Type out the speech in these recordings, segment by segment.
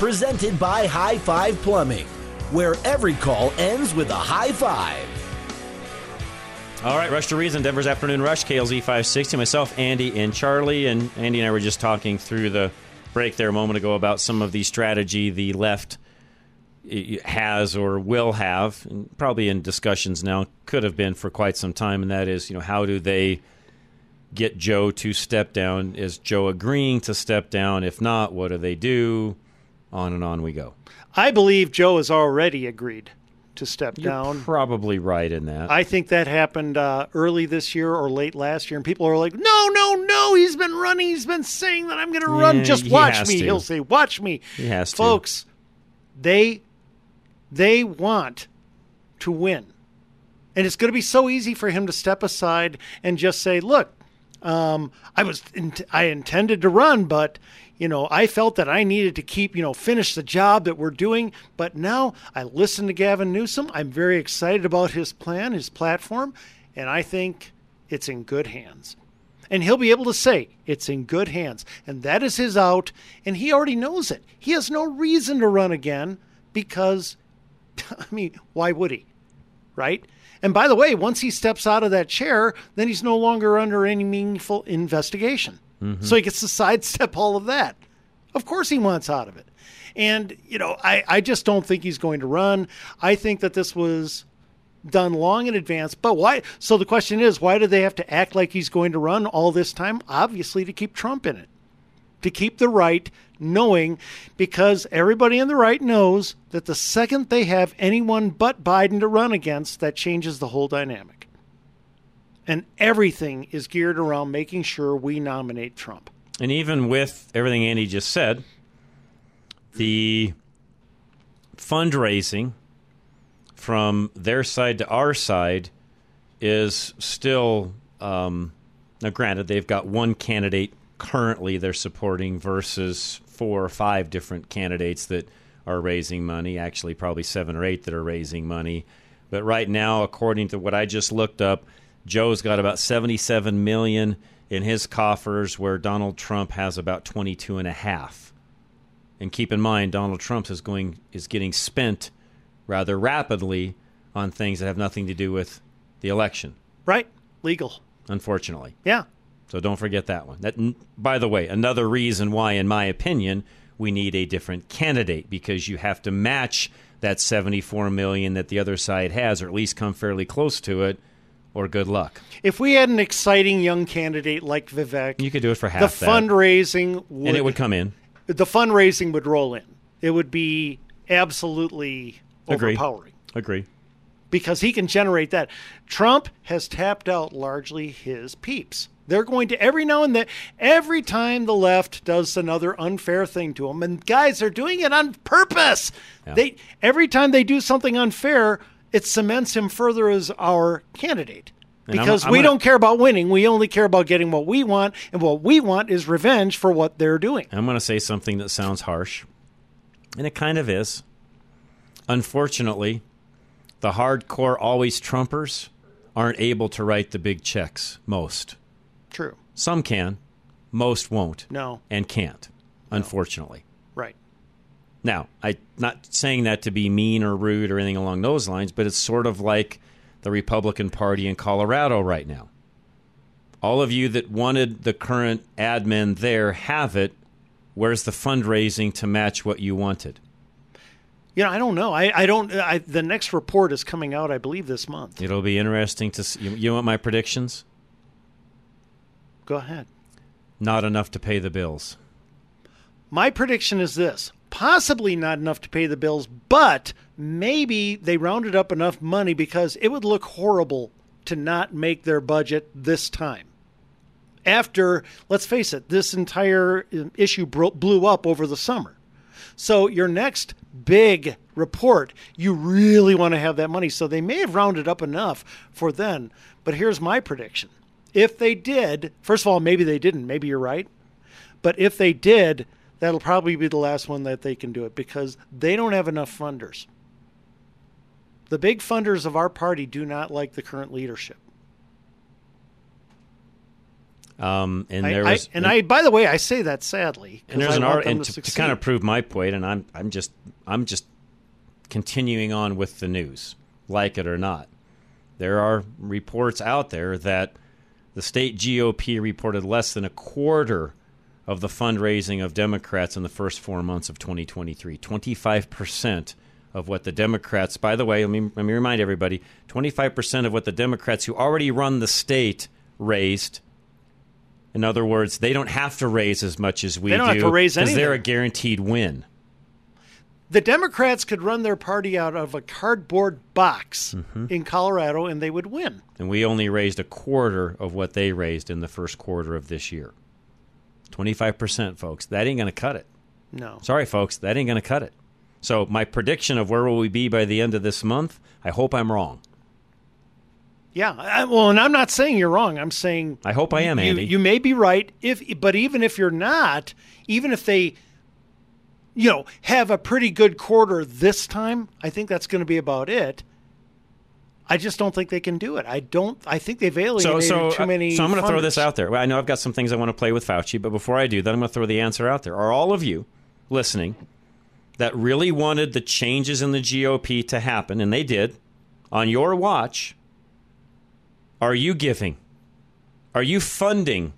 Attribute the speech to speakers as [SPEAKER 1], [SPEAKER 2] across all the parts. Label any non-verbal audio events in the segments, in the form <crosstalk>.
[SPEAKER 1] Presented by High Five Plumbing, where every call ends with a high five.
[SPEAKER 2] All right, Rush to Reason, Denver's Afternoon Rush, KLZ 560. Myself, Andy, and Charlie. And Andy and I were just talking through the break there a moment ago about some of the strategy the left has or will have, and probably in discussions now, could have been for quite some time, and that is, you know, how do they get Joe to step down? Is Joe agreeing to step down? If not, what do they do? On and on we go.
[SPEAKER 3] I believe Joe has already agreed to step down.
[SPEAKER 2] You're
[SPEAKER 3] down.
[SPEAKER 2] Probably right in that.
[SPEAKER 3] I think that happened uh, early this year or late last year, and people are like, "No, no, no! He's been running. He's been saying that I'm going to
[SPEAKER 2] Yeah,
[SPEAKER 3] run. Just
[SPEAKER 2] he
[SPEAKER 3] watch me."
[SPEAKER 2] to.
[SPEAKER 3] He'll say, "Watch me."
[SPEAKER 2] He has to.
[SPEAKER 3] Folks, they they want to win, and it's going to be so easy for him to step aside and just say, "Look, um, I was int- I intended to run, but." You know, I felt that I needed to keep, you know, finish the job that we're doing. But now I listen to Gavin Newsom. I'm very excited about his plan, his platform, and I think it's in good hands. And he'll be able to say it's in good hands. And that is his out. And he already knows it. He has no reason to run again because, <laughs> I mean, why would he? Right? And by the way, once he steps out of that chair, then he's no longer under any meaningful investigation. Mm-hmm. So he gets to sidestep all of that. Of course he wants out of it. And, you know, I, I just don't think he's going to run. I think that this was done long in advance. But why? So the question is, why do they have to act like he's going to run all this time? Obviously, to keep Trump in it, to keep the right knowing, because everybody in the right knows that the second they have anyone but Biden to run against, that changes the whole dynamic. And everything is geared around making sure we nominate Trump.
[SPEAKER 2] And even with everything Andy just said, the fundraising from their side to our side is still. Um, now, granted, they've got one candidate currently they're supporting versus four or five different candidates that are raising money. Actually, probably seven or eight that are raising money. But right now, according to what I just looked up, Joe's got about 77 million in his coffers, where Donald Trump has about 22 and a half. And keep in mind, Donald Trump is going is getting spent rather rapidly on things that have nothing to do with the election.
[SPEAKER 3] Right? Legal.
[SPEAKER 2] Unfortunately,
[SPEAKER 3] Yeah.
[SPEAKER 2] So don't forget that one. That, by the way, another reason why, in my opinion, we need a different candidate because you have to match that 74 million that the other side has, or at least come fairly close to it, or good luck.
[SPEAKER 3] If we had an exciting young candidate like Vivek,
[SPEAKER 2] You could do it for
[SPEAKER 3] the
[SPEAKER 2] half that,
[SPEAKER 3] fundraising would,
[SPEAKER 2] and it would come in.
[SPEAKER 3] the fundraising would roll in. It would be absolutely
[SPEAKER 2] Agree.
[SPEAKER 3] overpowering
[SPEAKER 2] Agree.
[SPEAKER 3] because he can generate that. Trump has tapped out largely his peeps. They're going to every now and then, every time the left does another unfair thing to them, and guys, they're doing it on purpose. They every time they do something unfair, it cements him further as our candidate.
[SPEAKER 2] And I'm-
[SPEAKER 3] Because
[SPEAKER 2] I'm
[SPEAKER 3] we
[SPEAKER 2] gonna-
[SPEAKER 3] don't care about winning, we only care about getting what we want, and what we want is revenge for what they're doing.
[SPEAKER 2] I'm going to say something that sounds harsh, and it kind of is. Unfortunately, the hardcore always Trumpers aren't able to write the big checks. Most.
[SPEAKER 3] True.
[SPEAKER 2] Some can, most won't.
[SPEAKER 3] No.
[SPEAKER 2] And can't, unfortunately.
[SPEAKER 3] Right.
[SPEAKER 2] Now, I'm not saying that to be mean or rude or anything along those lines, but it's sort of like the Republican Party in Colorado right now. All of you that wanted the current admin there have it. Where's the fundraising to match what you wanted?
[SPEAKER 3] You know, I don't know. I, I don't. I, the next report is coming out, I believe, this month.
[SPEAKER 2] It'll be interesting to see. You, you want my predictions?
[SPEAKER 3] Go ahead.
[SPEAKER 2] Not enough to pay the bills.
[SPEAKER 3] My prediction is this possibly not enough to pay the bills, but maybe they rounded up enough money because it would look horrible to not make their budget this time. After, let's face it, this entire um, issue bro- blew up over the summer. So, your next big report, you really want to have that money. So, they may have rounded up enough for then. But here's my prediction. If they did, first of all, maybe they didn't. Maybe you're right. But if they did, that'll probably be the last one that they can do it because they don't have enough funders. The big funders of our party do not like the current leadership.
[SPEAKER 2] Um, and
[SPEAKER 3] I-
[SPEAKER 2] there
[SPEAKER 3] I-
[SPEAKER 2] was,
[SPEAKER 3] and I, by the way, I say that sadly.
[SPEAKER 2] and there's
[SPEAKER 3] I
[SPEAKER 2] an art, and
[SPEAKER 3] to
[SPEAKER 2] to, to kind of prove my point, and I'm I'm just I'm just continuing on with the news, like it or not. There are reports out there that the state GOP reported less than a quarter of the fundraising of Democrats in the first four months of 2023. 25 percent of what the Democrats. By the way, let me let me remind everybody: 25 percent of what the Democrats who already run the state raised. In other words, they don't have to raise as much as we
[SPEAKER 3] They don't
[SPEAKER 2] do
[SPEAKER 3] have to raise
[SPEAKER 2] because they're a guaranteed win.
[SPEAKER 3] The Democrats could run their party out of a cardboard box
[SPEAKER 2] Mm-hmm.
[SPEAKER 3] in Colorado and they would win.
[SPEAKER 2] And we only raised a quarter of what they raised in the first quarter of this year. 25%, folks. That ain't going to cut it.
[SPEAKER 3] No.
[SPEAKER 2] Sorry, folks. That ain't going to cut it. So, my prediction of where will we be by the end of this month, I hope I'm wrong.
[SPEAKER 3] Yeah, I, well, and I'm not saying you're wrong. I'm saying
[SPEAKER 2] I hope I am,
[SPEAKER 3] you,
[SPEAKER 2] Andy.
[SPEAKER 3] You may be right. If but even if you're not, even if they, you know, have a pretty good quarter this time, I think that's going to be about it. I just don't think they can do it. I don't. I think they've alienated
[SPEAKER 2] so, so,
[SPEAKER 3] too many.
[SPEAKER 2] so I'm going to throw this out there. I know I've got some things I want to play with Fauci, but before I do that, I'm going to throw the answer out there. Are all of you listening that really wanted the changes in the GOP to happen, and they did, on your watch? Are you giving? Are you funding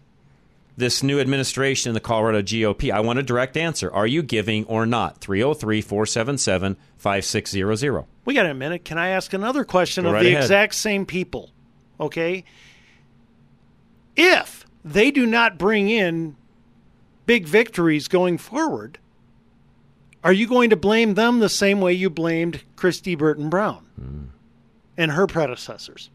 [SPEAKER 2] this new administration in the Colorado GOP? I want a direct answer. Are you giving or not? 303 477 5600.
[SPEAKER 3] We got a minute. Can I ask another question
[SPEAKER 2] Go
[SPEAKER 3] of
[SPEAKER 2] right
[SPEAKER 3] the
[SPEAKER 2] ahead.
[SPEAKER 3] exact same people? Okay. If they do not bring in big victories going forward, are you going to blame them the same way you blamed Kristi Burton Brown hmm. and her predecessors?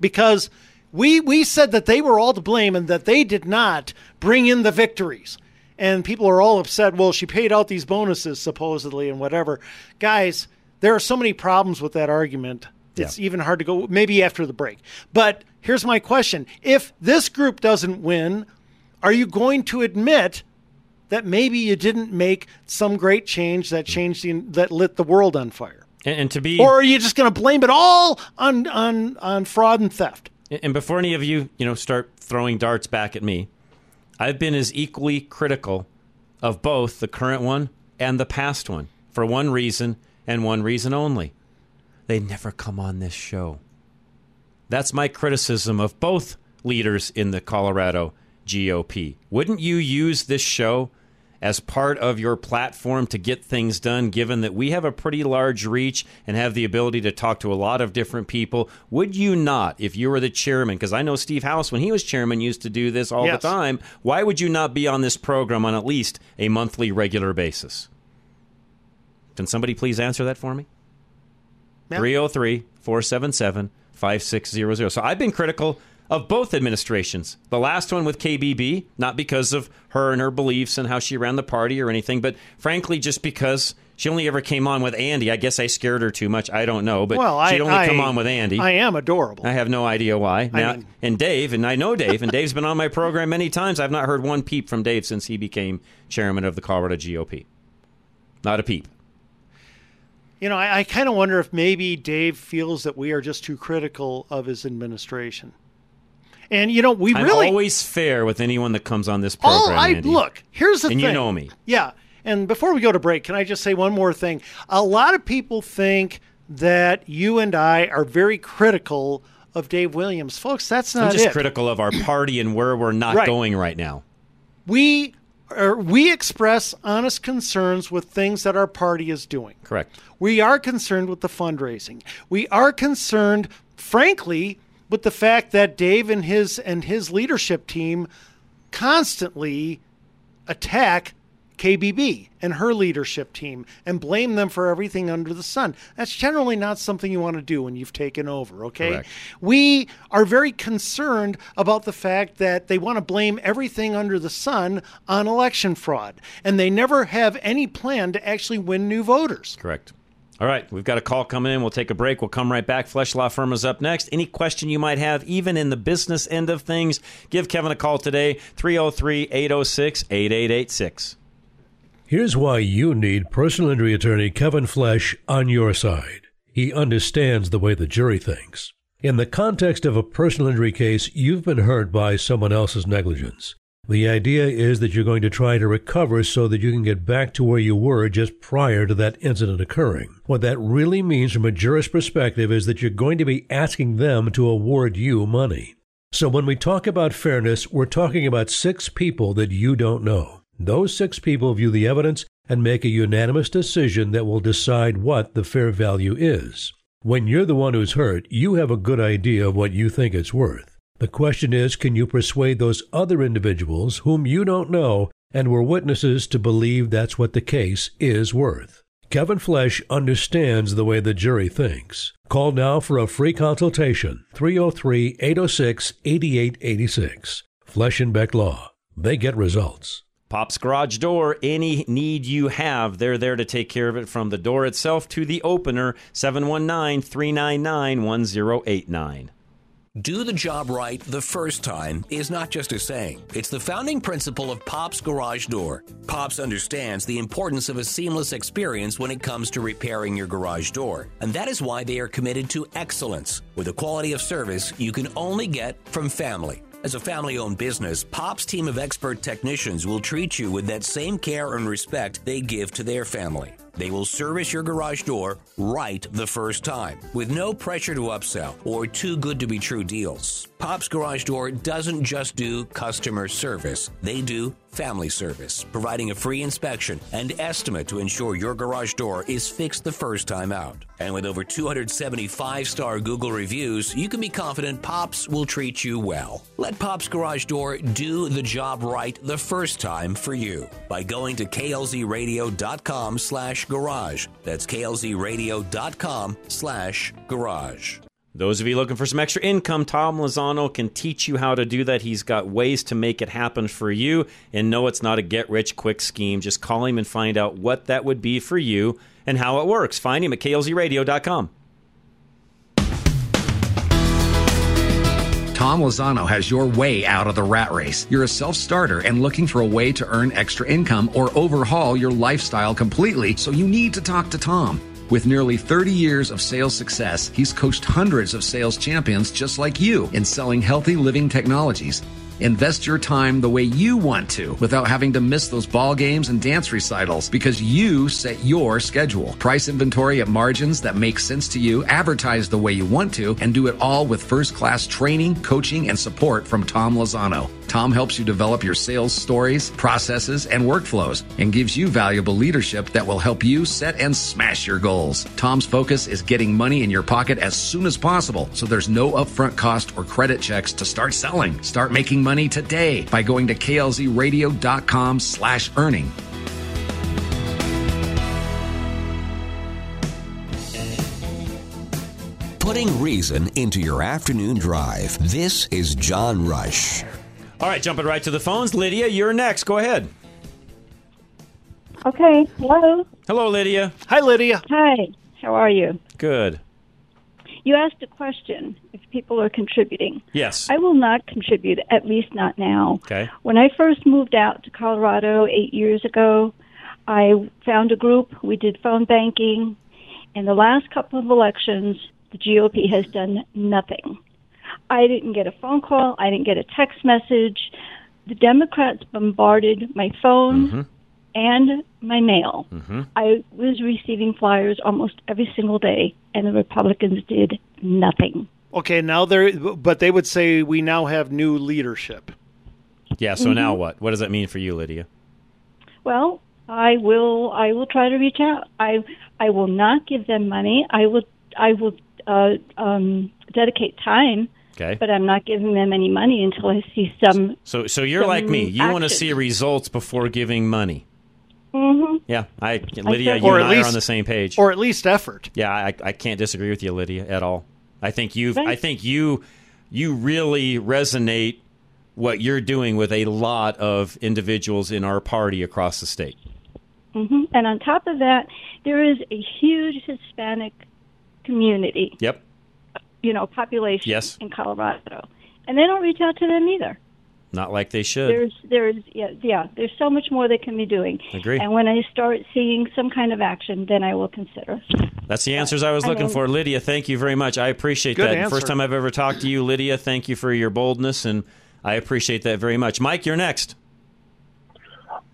[SPEAKER 3] Because we we said that they were all to blame and that they did not bring in the victories. And people are all upset. Well, she paid out these bonuses supposedly and whatever. Guys, there are so many problems with that argument. It's even hard to go maybe after the break. But here's my question. If this group doesn't win, are you going to admit that maybe you didn't make some great change that mm. changed the, that lit the world on fire?
[SPEAKER 2] And, and to be.
[SPEAKER 3] Or are you just going to blame it all on, on, on fraud and theft?
[SPEAKER 2] And before any of you, you know, start throwing darts back at me, I've been as equally critical of both the current one and the past one for one reason and one reason only. They never come on this show. That's my criticism of both leaders in the Colorado GOP. Wouldn't you use this show as part of your platform to get things done, given that we have a pretty large reach and have the ability to talk to a lot of different people? Would you not, if you were the chairman? Because I know Steve House, when he was chairman, used to do this all
[SPEAKER 3] Yes.
[SPEAKER 2] the time. Why would you not be on this program on at least a monthly, regular basis? Can somebody please answer that for me? 303 477 5600. So I've been critical of both administrations. The last one with KBB, not because of her and her beliefs and how she ran the party or anything, but frankly, just because she only ever came on with Andy. I guess I scared her too much. I don't know, but
[SPEAKER 3] well,
[SPEAKER 2] she'd
[SPEAKER 3] I,
[SPEAKER 2] only
[SPEAKER 3] I,
[SPEAKER 2] come on with Andy.
[SPEAKER 3] I am adorable.
[SPEAKER 2] I have no idea why. Now,
[SPEAKER 3] mean-
[SPEAKER 2] and Dave, and I know Dave, and Dave's been on my program many times. I've not heard one peep from Dave since he became chairman of the Colorado GOP. Not a peep.
[SPEAKER 3] You know, I, I kind of wonder if maybe Dave feels that we are just too critical of his administration. And you know, we
[SPEAKER 2] I'm
[SPEAKER 3] really
[SPEAKER 2] always fair with anyone that comes on this
[SPEAKER 3] all
[SPEAKER 2] program.
[SPEAKER 3] I
[SPEAKER 2] Andy.
[SPEAKER 3] look. Here's the thing.
[SPEAKER 2] and
[SPEAKER 3] thing.
[SPEAKER 2] you know me.
[SPEAKER 3] Yeah. And before we go to break, can I just say one more thing? A lot of people think that you and I are very critical of Dave Williams, folks. That's not
[SPEAKER 2] I'm just
[SPEAKER 3] it.
[SPEAKER 2] critical of our party and where we're not
[SPEAKER 3] Right.
[SPEAKER 2] going right now.
[SPEAKER 3] we we express honest concerns with things that our party is doing.
[SPEAKER 2] Correct.
[SPEAKER 3] We are concerned with the fundraising. We are concerned, frankly, with the fact that Dave and his and his leadership team constantly attack KBB and her leadership team and blame them for everything under the sun. That's generally not something you want to do when you've taken over, okay?
[SPEAKER 2] Correct.
[SPEAKER 3] We are very concerned about the fact that they want to blame everything under the sun on election fraud, and they never have any plan to actually win new voters.
[SPEAKER 2] Correct. All right, we've got a call coming in. We'll take a break. We'll come right back. Flesh Law Firm is up next. Any question you might have, even in the business end of things, give Kevin a call today, 303 806 8886.
[SPEAKER 4] Here's why you need personal injury attorney Kevin Flesh on your side. He understands the way the jury thinks. In the context of a personal injury case, you've been hurt by someone else's negligence. The idea is that you're going to try to recover so that you can get back to where you were just prior to that incident occurring. What that really means from a jurist perspective is that you're going to be asking them to award you money. So when we talk about fairness, we're talking about six people that you don't know. Those six people view the evidence and make a unanimous decision that will decide what the fair value is. When you're the one who's hurt, you have a good idea of what you think it's worth. The question is can you persuade those other individuals whom you don't know and were witnesses to believe that's what the case is worth? Kevin Flesh understands the way the jury thinks. Call now for a free consultation 303 806 8886. Flesh and Beck Law. They get results.
[SPEAKER 2] Pop's Garage Door, any need you have, they're there to take care of it from the door itself to the opener, 719 399 1089.
[SPEAKER 5] Do the job right the first time is not just a saying. It's the founding principle of Pop's Garage Door. Pop's understands the importance of a seamless experience when it comes to repairing your garage door. And that is why they are committed to excellence with a quality of service you can only get from family. As a family owned business, Pop's team of expert technicians will treat you with that same care and respect they give to their family. They will service your garage door right the first time with no pressure to upsell or too good to be true deals. Pop's Garage Door doesn't just do customer service, they do family service, providing a free inspection and estimate to ensure your garage door is fixed the first time out. And with over 275 star Google reviews, you can be confident Pops will treat you well. Let Pops Garage Door do the job right the first time for you by going to klzradio.com slash garage. That's klzradio.com slash garage.
[SPEAKER 2] Those of you looking for some extra income, Tom Lozano can teach you how to do that. He's got ways to make it happen for you. And no, it's not a get rich quick scheme. Just call him and find out what that would be for you and how it works. Find him at klzradio.com.
[SPEAKER 6] Tom Lozano has your way out of the rat race. You're a self starter and looking for a way to earn extra income or overhaul your lifestyle completely, so you need to talk to Tom. With nearly 30 years of sales success, he's coached hundreds of sales champions just like you in selling healthy living technologies. Invest your time the way you want to without having to miss those ball games and dance recitals because you set your schedule. Price inventory at margins that make sense to you, advertise the way you want to, and do it all with first class training, coaching, and support from Tom Lozano. Tom helps you develop your sales stories, processes, and workflows and gives you valuable leadership that will help you set and smash your goals. Tom's focus is getting money in your pocket as soon as possible so there's no upfront cost or credit checks to start selling. Start making money today by going to klzradio.com slash earning.
[SPEAKER 5] Putting reason into your afternoon drive. This is John Rush.
[SPEAKER 2] All right, jumping right to the phones. Lydia, you're next. Go ahead.
[SPEAKER 7] Okay. Hello.
[SPEAKER 2] Hello, Lydia.
[SPEAKER 3] Hi, Lydia.
[SPEAKER 7] Hi. How are you?
[SPEAKER 2] Good.
[SPEAKER 7] You asked a question if people are contributing.
[SPEAKER 2] Yes.
[SPEAKER 7] I will not contribute, at least not now.
[SPEAKER 2] Okay.
[SPEAKER 7] When I first moved out to Colorado eight years ago, I found a group. We did phone banking. In the last couple of elections, the GOP has done nothing. I didn't get a phone call. I didn't get a text message. The Democrats bombarded my phone
[SPEAKER 2] Mm-hmm.
[SPEAKER 7] And my mail.
[SPEAKER 2] Mhm.
[SPEAKER 7] I was receiving flyers almost every single day, and the Republicans did nothing.
[SPEAKER 3] Okay, now they're, but they would say we now have new leadership.
[SPEAKER 2] Yeah, so now what? What does that mean for you, Lydia?
[SPEAKER 7] Well, I will. I will try to reach out. I I will not give them money. I will. I will uh, um, dedicate time.
[SPEAKER 2] Okay.
[SPEAKER 7] But I'm not giving them any money until I see some.
[SPEAKER 2] So, so you're like me. You want to see results before giving money.
[SPEAKER 7] Hmm
[SPEAKER 2] Yeah, I, Lydia,
[SPEAKER 7] think-
[SPEAKER 2] you
[SPEAKER 3] Or
[SPEAKER 2] and I are on the same page.
[SPEAKER 3] or at least effort.
[SPEAKER 2] Yeah, I, I can't disagree with you, Lydia, at all. I think you've, I think you, you really resonate what you're doing with a lot of individuals in our party across the state.
[SPEAKER 7] hmm And on top of that, there is a huge Hispanic community.
[SPEAKER 2] Yep.
[SPEAKER 7] You know, population
[SPEAKER 2] Yes.
[SPEAKER 7] in Colorado, and they don't reach out to them either.
[SPEAKER 2] Not like they should.
[SPEAKER 7] There's, there's, yeah, yeah. There's so much more they can be doing.
[SPEAKER 2] Agree.
[SPEAKER 7] And when I start seeing some kind of action, then I will consider.
[SPEAKER 2] That's the answers I was
[SPEAKER 7] I
[SPEAKER 2] looking
[SPEAKER 7] mean-
[SPEAKER 2] for. Lydia, thank you very much. I appreciate
[SPEAKER 3] Good
[SPEAKER 2] that.
[SPEAKER 3] answer.
[SPEAKER 2] First time I've ever talked to you, Lydia. Thank you for your boldness, and I appreciate that very much. Mike, you're next.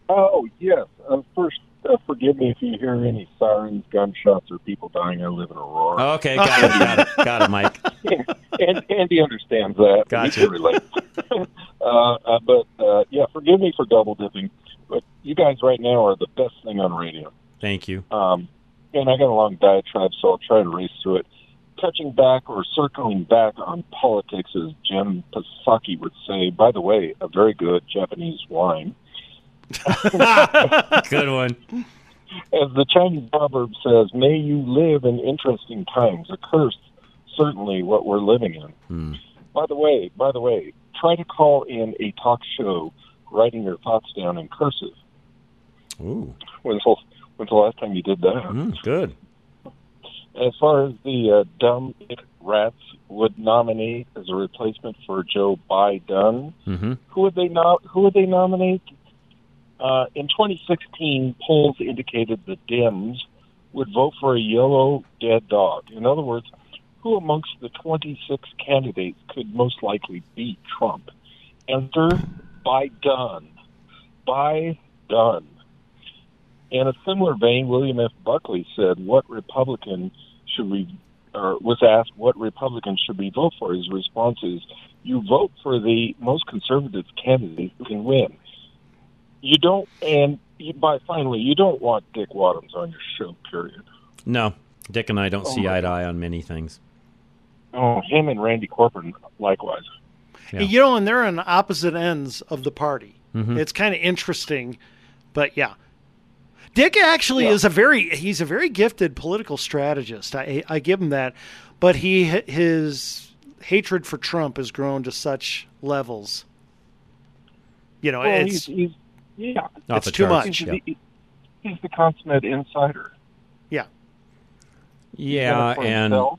[SPEAKER 8] Oh, yes. Uh, first, uh, forgive me if you hear any sirens, gunshots, or people dying. I live in Aurora.
[SPEAKER 2] Okay, got it, got it, got it, Mike. <laughs>
[SPEAKER 8] and Andy understands that.
[SPEAKER 2] Gotcha.
[SPEAKER 8] He can relate. <laughs> uh, uh, but, uh, yeah, forgive me for double dipping. But you guys right now are the best thing on radio.
[SPEAKER 2] Thank you.
[SPEAKER 8] Um, and I got a long diatribe, so I'll try to race through it. Touching back or circling back on politics, as Jim Psaki would say, by the way, a very good Japanese wine. <laughs>
[SPEAKER 2] Good one.
[SPEAKER 8] As the Chinese proverb says, may you live in interesting times. A curse, certainly what we're living in.
[SPEAKER 2] Hmm.
[SPEAKER 8] By the way, by the way, try to call in a talk show writing your thoughts down in cursive.
[SPEAKER 2] Ooh,
[SPEAKER 8] When's the, when's the last time you did that?
[SPEAKER 2] mm, good.
[SPEAKER 8] As far as the uh, dumb rats would nominate as a replacement for Joe Biden,
[SPEAKER 2] Mm-hmm.
[SPEAKER 8] who would they no- Who would they nominate? Uh, in 2016, polls indicated the Dems would vote for a yellow dead dog. In other words, who amongst the 26 candidates could most likely beat Trump? Answer: Biden. Biden. In a similar vein, William F. Buckley said, "What Republican should we?" Or was asked, "What Republican should we vote for?" His response is, "You vote for the most conservative candidate who can win." You don't, and you, by finally, you don't want Dick Wadhams on your show. Period.
[SPEAKER 2] No, Dick and I don't
[SPEAKER 8] Oh,
[SPEAKER 2] see eye to eye on many things.
[SPEAKER 8] Oh, him and Randy Corporon likewise.
[SPEAKER 2] Yeah.
[SPEAKER 3] You know, and they're on opposite ends of the party.
[SPEAKER 2] Mhm.
[SPEAKER 3] It's kind of interesting, but yeah. Dick actually
[SPEAKER 8] Yeah.
[SPEAKER 3] is a very he's a very gifted political strategist. I I give him that, but he his hatred for Trump has grown to such levels. You know,
[SPEAKER 8] well,
[SPEAKER 3] it's
[SPEAKER 8] he's, he's yeah,
[SPEAKER 2] Off
[SPEAKER 3] it's
[SPEAKER 2] the
[SPEAKER 3] too
[SPEAKER 2] charts,
[SPEAKER 3] much.
[SPEAKER 2] yeah.
[SPEAKER 8] He's, the, he's the consummate insider.
[SPEAKER 3] yeah.
[SPEAKER 2] Yeah, and
[SPEAKER 8] himself.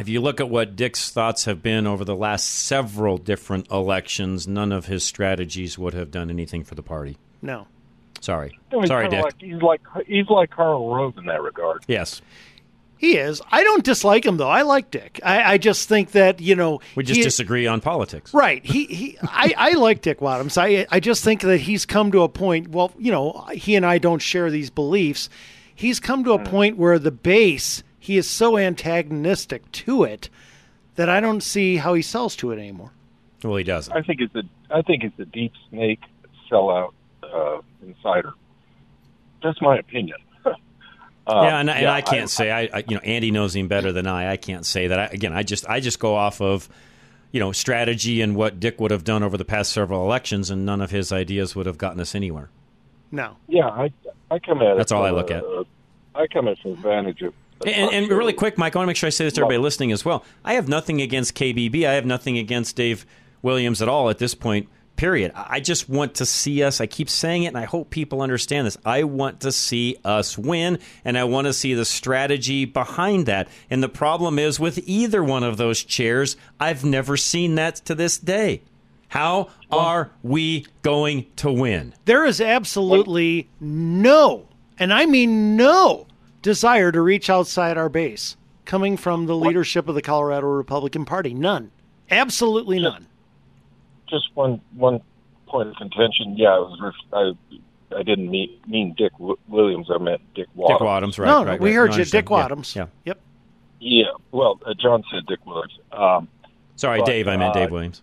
[SPEAKER 2] If you look at what Dick's thoughts have been over the last several different elections, none of his strategies would have done anything for the party.
[SPEAKER 3] No.
[SPEAKER 2] Sorry.
[SPEAKER 8] No, he's
[SPEAKER 2] Sorry, Dick.
[SPEAKER 8] Like, he's like he's like Karl Rove in that regard.
[SPEAKER 2] yes.
[SPEAKER 3] He is. I don't dislike him though. I like Dick. I, I just think that you know
[SPEAKER 2] We just
[SPEAKER 3] he-
[SPEAKER 2] disagree on politics.
[SPEAKER 3] Right. He he. I, I like Dick Wadhams. I I just think that he's come to a point. Well, you know, he and I don't share these beliefs. He's come to a hmm. point where the base he is so antagonistic to it that I don't see how he sells to it anymore.
[SPEAKER 2] Well, he doesn't.
[SPEAKER 8] I think it's a I think it's a deep snake sellout uh, insider. That's my opinion. <laughs> Uh,
[SPEAKER 2] yeah, and, and
[SPEAKER 8] yeah,
[SPEAKER 2] I can't say I, I, you know, Andy knows him better than I. I can't say that. I, again, I just, I just go off of, you know, strategy and what Dick would have done over the past several elections, and none of his ideas would have gotten us anywhere.
[SPEAKER 3] No.
[SPEAKER 8] Yeah, I I come at it.
[SPEAKER 2] That's all I look
[SPEAKER 8] a-
[SPEAKER 2] at.
[SPEAKER 8] I come at it from the advantage of.
[SPEAKER 2] And, and really quick, Mike, I want to make sure I say this to everybody listening as well. I have nothing against KBB. I have nothing against Dave Williams at all at this point. Period. I I just want to see us. I keep saying it, and I hope people understand this. I want to see us win, and I want to see the strategy behind that. And the problem is with either one of those chairs, I've never seen that to this day. How are we going to win?
[SPEAKER 3] There is absolutely no, and I mean no, desire to reach outside our base coming from the leadership of the Colorado Republican Party. None. Absolutely none.
[SPEAKER 8] Just one one point of contention. Yeah, I was I I didn't mean mean Dick w- Williams. I meant Dick Wadhams.
[SPEAKER 2] Dick Wadhams, right?
[SPEAKER 3] no, no,
[SPEAKER 2] right,
[SPEAKER 3] we
[SPEAKER 2] right.
[SPEAKER 3] heard
[SPEAKER 2] No,
[SPEAKER 3] you, Dick
[SPEAKER 2] understand.
[SPEAKER 3] Wadhams.
[SPEAKER 2] Yeah.
[SPEAKER 3] Yep.
[SPEAKER 8] Yeah. Well, uh, John said Dick Williams. Um,
[SPEAKER 2] Sorry,
[SPEAKER 8] But,
[SPEAKER 2] Dave. I meant
[SPEAKER 8] uh,
[SPEAKER 2] Dave Williams.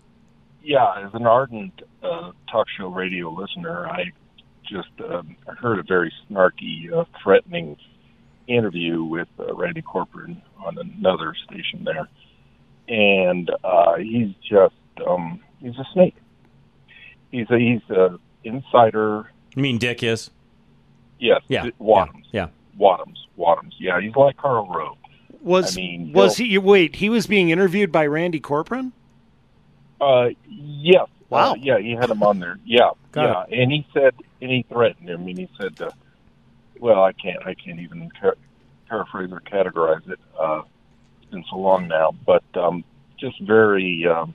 [SPEAKER 8] yeah, as an ardent uh, talk show radio listener, I just uh, heard a very snarky, uh, threatening interview with uh, Randy Corporon on another station there, and uh, he's just um, he's a snake. He's a he's a insider.
[SPEAKER 2] You mean Dick is?
[SPEAKER 8] Yes.
[SPEAKER 2] Yeah.
[SPEAKER 8] Wadhams.
[SPEAKER 2] Yeah.
[SPEAKER 8] Wadhams. Wadhams. Yeah, he's like Karl Rove.
[SPEAKER 3] Was
[SPEAKER 8] I mean,
[SPEAKER 3] was
[SPEAKER 8] he'll-
[SPEAKER 3] Wait, he was being interviewed by Randy Corporon.
[SPEAKER 8] Uh, yes.
[SPEAKER 3] Wow.
[SPEAKER 8] Uh, yeah, he had him on there. Yeah,
[SPEAKER 3] Got
[SPEAKER 8] yeah. And he said, and he threatened him, and he said, uh, "Well, I can't, I can't even par- paraphrase or categorize it. Uh, it's been so long now, but um, just very um,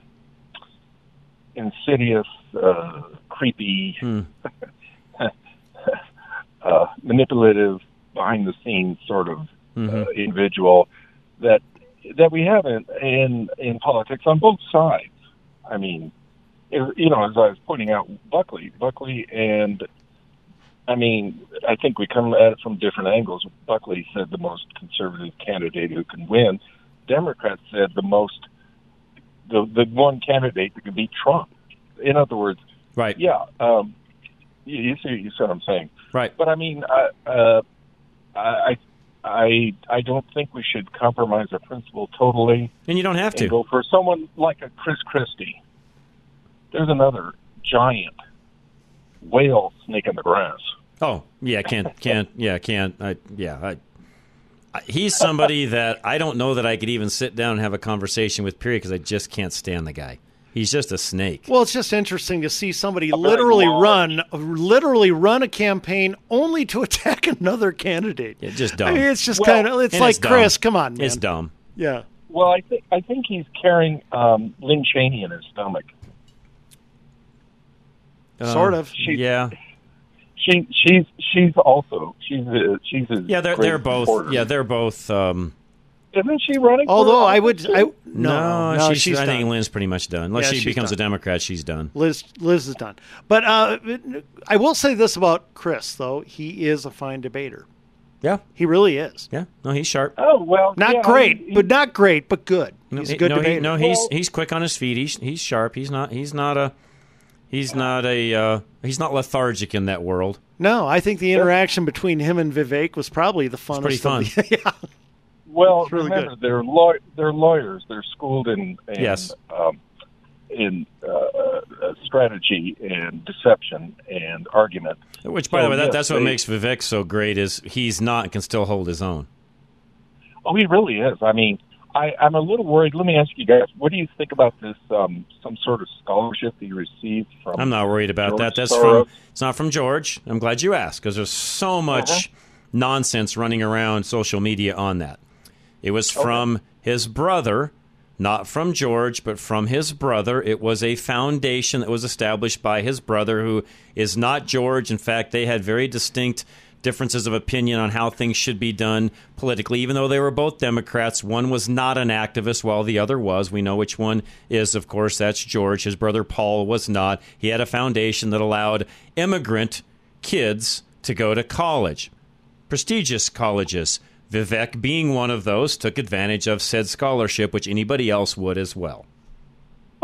[SPEAKER 8] insidious, uh, creepy, hmm. <laughs> uh, manipulative, behind the scenes sort of uh, individual that that we have in, in in politics on both sides. I mean, you know, as I was pointing out, Buckley, Buckley, and I mean, I think we come at it from different angles. Buckley said the most conservative candidate who can win. Democrats said the most, the the one candidate that could beat Trump. In other words,
[SPEAKER 2] right?
[SPEAKER 8] Yeah, um, you, you see, you see what I'm saying,
[SPEAKER 2] right?
[SPEAKER 8] But I mean, uh, uh, I I I don't think we should compromise our principle totally.
[SPEAKER 2] And you don't have to.
[SPEAKER 8] Go for someone like a Chris Christie. There's another giant whale snake in the grass.
[SPEAKER 2] Oh yeah, can't can't yeah can't I yeah I, I he's somebody <laughs> that I don't know that I could even sit down and have a conversation with period because I just can't stand the guy. He's just a snake.
[SPEAKER 3] Well, it's just interesting to see somebody literally run, literally run a campaign only to <laughs> attack another candidate.
[SPEAKER 2] Yeah, just dumb.
[SPEAKER 3] I mean, it's just
[SPEAKER 8] Well-
[SPEAKER 3] kind of, it's like
[SPEAKER 2] it's.
[SPEAKER 3] Chris. Come on, man.
[SPEAKER 2] It's dumb.
[SPEAKER 3] Yeah.
[SPEAKER 8] Well, I think I think he's carrying um, Lynn Cheney in his stomach.
[SPEAKER 3] Sort of.
[SPEAKER 8] She,
[SPEAKER 2] yeah.
[SPEAKER 8] She she's she's also she's a, she's a
[SPEAKER 2] Yeah, they're they're both
[SPEAKER 8] supporter.
[SPEAKER 2] yeah they're both. Um,
[SPEAKER 8] Isn't she running? for
[SPEAKER 3] Although I would, I
[SPEAKER 8] too?
[SPEAKER 3] no, no,
[SPEAKER 2] she's,
[SPEAKER 3] she's
[SPEAKER 2] I think
[SPEAKER 3] done.
[SPEAKER 2] Lynn's pretty much done. Unless
[SPEAKER 3] Yeah,
[SPEAKER 2] she becomes
[SPEAKER 3] done.
[SPEAKER 2] a Democrat, she's done.
[SPEAKER 3] Liz, Liz is done. But uh, I will say this about Chris, though: he is a fine debater.
[SPEAKER 2] Yeah,
[SPEAKER 3] he really is.
[SPEAKER 2] Yeah, no, he's sharp.
[SPEAKER 8] Oh well,
[SPEAKER 3] Not
[SPEAKER 8] yeah,
[SPEAKER 3] great,
[SPEAKER 8] he-
[SPEAKER 3] but not great, but good.
[SPEAKER 2] No,
[SPEAKER 3] He's a good
[SPEAKER 2] no, he- no, he's he's quick on his feet. He's he's sharp. He's not he's not a he's not a uh, he's not lethargic in that world.
[SPEAKER 3] No, I think the interaction between him and Vivek was probably the funnest.
[SPEAKER 2] pretty fun.
[SPEAKER 3] The, <laughs> yeah.
[SPEAKER 8] Well,
[SPEAKER 3] really
[SPEAKER 8] remember they're law- they're lawyers. They're schooled in, in
[SPEAKER 2] Yes.
[SPEAKER 8] um, in uh, uh, strategy and deception and argument.
[SPEAKER 2] Which, by the way, that,
[SPEAKER 8] yes,
[SPEAKER 2] that's what
[SPEAKER 8] they-
[SPEAKER 2] makes Vivek so great is he's not and can still hold his own.
[SPEAKER 8] Oh, he really is. I mean, I, I'm a little worried. Let me ask you guys: What do you think about this? Um, some sort of scholarship that you received from?
[SPEAKER 2] I'm not worried about
[SPEAKER 8] George
[SPEAKER 2] that. That's
[SPEAKER 8] Soros?
[SPEAKER 2] from it's not from George. I'm glad you asked because there's so much
[SPEAKER 8] Uh-huh.
[SPEAKER 2] nonsense running around social media on that. It was from his brother, not from George, but from his brother. It was a foundation that was established by his brother, who is not George. In fact, they had very distinct differences of opinion on how things should be done politically, even though they were both Democrats. One was not an activist, while the other was. We know which one is, of course, that's George. His brother Paul was not. He had a foundation that allowed immigrant kids to go to college, prestigious colleges. Vivek, being one of those, took advantage of said scholarship, which anybody else would as well.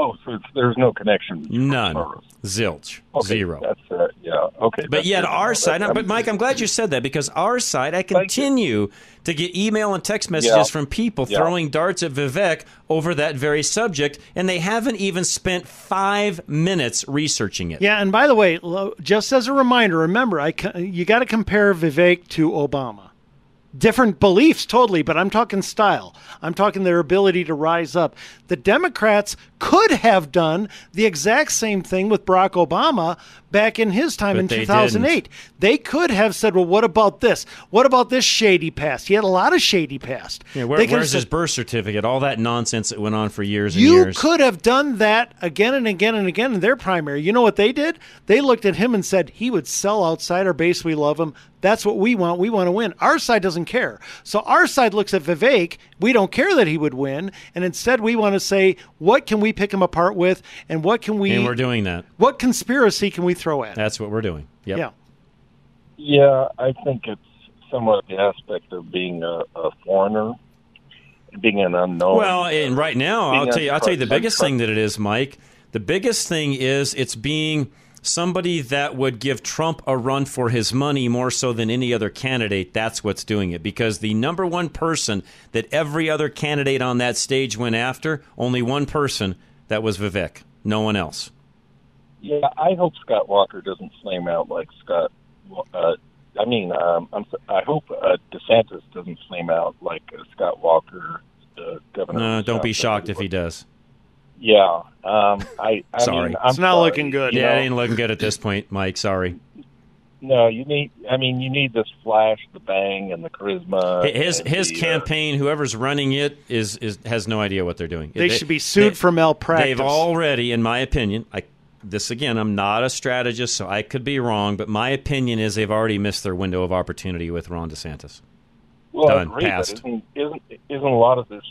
[SPEAKER 8] Oh, so it's, there's no connection.
[SPEAKER 2] None. Zilch.
[SPEAKER 8] Okay,
[SPEAKER 2] Zero.
[SPEAKER 8] That's uh, yeah. Okay.
[SPEAKER 2] But
[SPEAKER 8] that's
[SPEAKER 2] yet,
[SPEAKER 8] good
[SPEAKER 2] our
[SPEAKER 8] know.
[SPEAKER 2] side,
[SPEAKER 8] That-
[SPEAKER 2] but Mike, I'm glad you said that because our side, I continue to get email and text messages
[SPEAKER 8] Yeah.
[SPEAKER 2] from people
[SPEAKER 8] Yeah.
[SPEAKER 2] throwing darts at Vivek over that very subject, and they haven't even spent five minutes researching it.
[SPEAKER 3] Yeah, and by the way, just as a reminder, remember, I you got to compare Vivek to Obama. Different beliefs, totally, but I'm talking style. I'm talking their ability to rise up. The Democrats could have done the exact same thing with Barack Obama back in his time
[SPEAKER 2] But
[SPEAKER 3] in
[SPEAKER 2] they
[SPEAKER 3] 2008. They could have said, "Well, what about this? What about this shady past?" He had a lot of shady past.
[SPEAKER 2] Yeah, where,
[SPEAKER 3] They could have
[SPEAKER 2] where's his
[SPEAKER 3] said-
[SPEAKER 2] birth certificate? All that nonsense that went on for years and years.
[SPEAKER 3] you
[SPEAKER 2] years.
[SPEAKER 3] could have done that again and again and again in their primary. You know what they did? They looked at him and said he would sell outside our base. We love him. That's what we want. We want to win. Our side doesn't care. So our side looks at Vivek. We don't care that he would win, and instead we want to say, what can we pick him apart with, and what can we?
[SPEAKER 2] and we're doing that.
[SPEAKER 3] What conspiracy can we throw at?
[SPEAKER 2] That's what we're doing. Yep.
[SPEAKER 3] Yeah.
[SPEAKER 8] Yeah, I think it's somewhat the aspect of being a, a foreigner, being an unknown.
[SPEAKER 2] Well, and right now,
[SPEAKER 8] Being
[SPEAKER 2] I'll tell you, I'll tell you the biggest thing that it is, Mike. The biggest thing is it's being somebody that would give Trump a run for his money more so than any other candidate, that's what's doing it. Because the number one person that every other candidate on that stage went after, only one person, that was Vivek, no one else.
[SPEAKER 8] Yeah, I hope Scott Walker doesn't flame out like Scott. Uh, I mean, um, I'm, I hope uh, DeSantis doesn't flame out like uh, Scott Walker, the governor.
[SPEAKER 2] No, don't be shocked if he does.
[SPEAKER 8] Yeah, um, I. I
[SPEAKER 2] Sorry.
[SPEAKER 8] mean, I'm not sorry, you
[SPEAKER 2] Yeah,
[SPEAKER 8] know?
[SPEAKER 2] it ain't looking good at this point, Mike. Sorry.
[SPEAKER 8] No, you need. I mean, you need this flash, the bang, and the charisma.
[SPEAKER 2] His his
[SPEAKER 8] the, uh,
[SPEAKER 2] campaign, whoever's running it, is is has no idea what they're doing.
[SPEAKER 3] They should be sued for malpractice.
[SPEAKER 2] They've already, in my opinion, I this again, I'm not a strategist, so I could be wrong, but my opinion is they've already missed their window of opportunity with Ron DeSantis.
[SPEAKER 8] Well, I
[SPEAKER 2] Done.
[SPEAKER 8] agree, but isn't, isn't isn't a lot of this,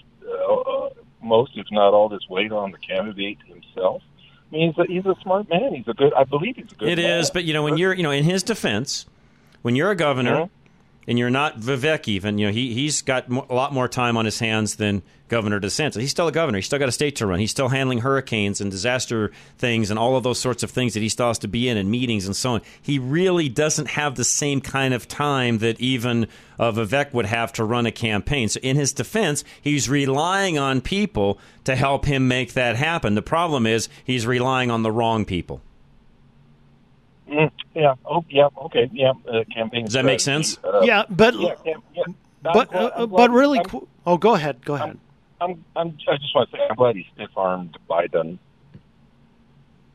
[SPEAKER 8] most if not all this weight on the candidate himself? I mean, he's a, he's a smart man. He's a good. I believe he's a good.
[SPEAKER 2] It
[SPEAKER 8] man.
[SPEAKER 2] is, but you know, when you're, you know, in his defense, when you're a governor
[SPEAKER 8] Mhm.
[SPEAKER 2] And you're not Vivek, even, you know, he he's got mo- a lot more time on his hands than Governor DeSantis. He's still a governor. He's still got a state to run. He's still handling hurricanes and disaster things and all of those sorts of things that he still has to be in and meetings and so on. He really doesn't have the same kind of time that even uh, Vivek would have to run a campaign. So, in his defense, he's relying on people to help him make that happen. The problem is he's relying on the wrong people.
[SPEAKER 8] Mm, yeah. Oh, yeah. Okay. Yeah. Uh, campaign.
[SPEAKER 2] Does that make sense?
[SPEAKER 8] uh,
[SPEAKER 3] yeah, but
[SPEAKER 8] yeah, cam- yeah.
[SPEAKER 3] But
[SPEAKER 8] glad-
[SPEAKER 3] uh, but really,
[SPEAKER 8] I'm-
[SPEAKER 3] qu- oh, go ahead, go ahead.
[SPEAKER 8] I'm, I'm, I just want to say, I'm glad he stiff armed Biden.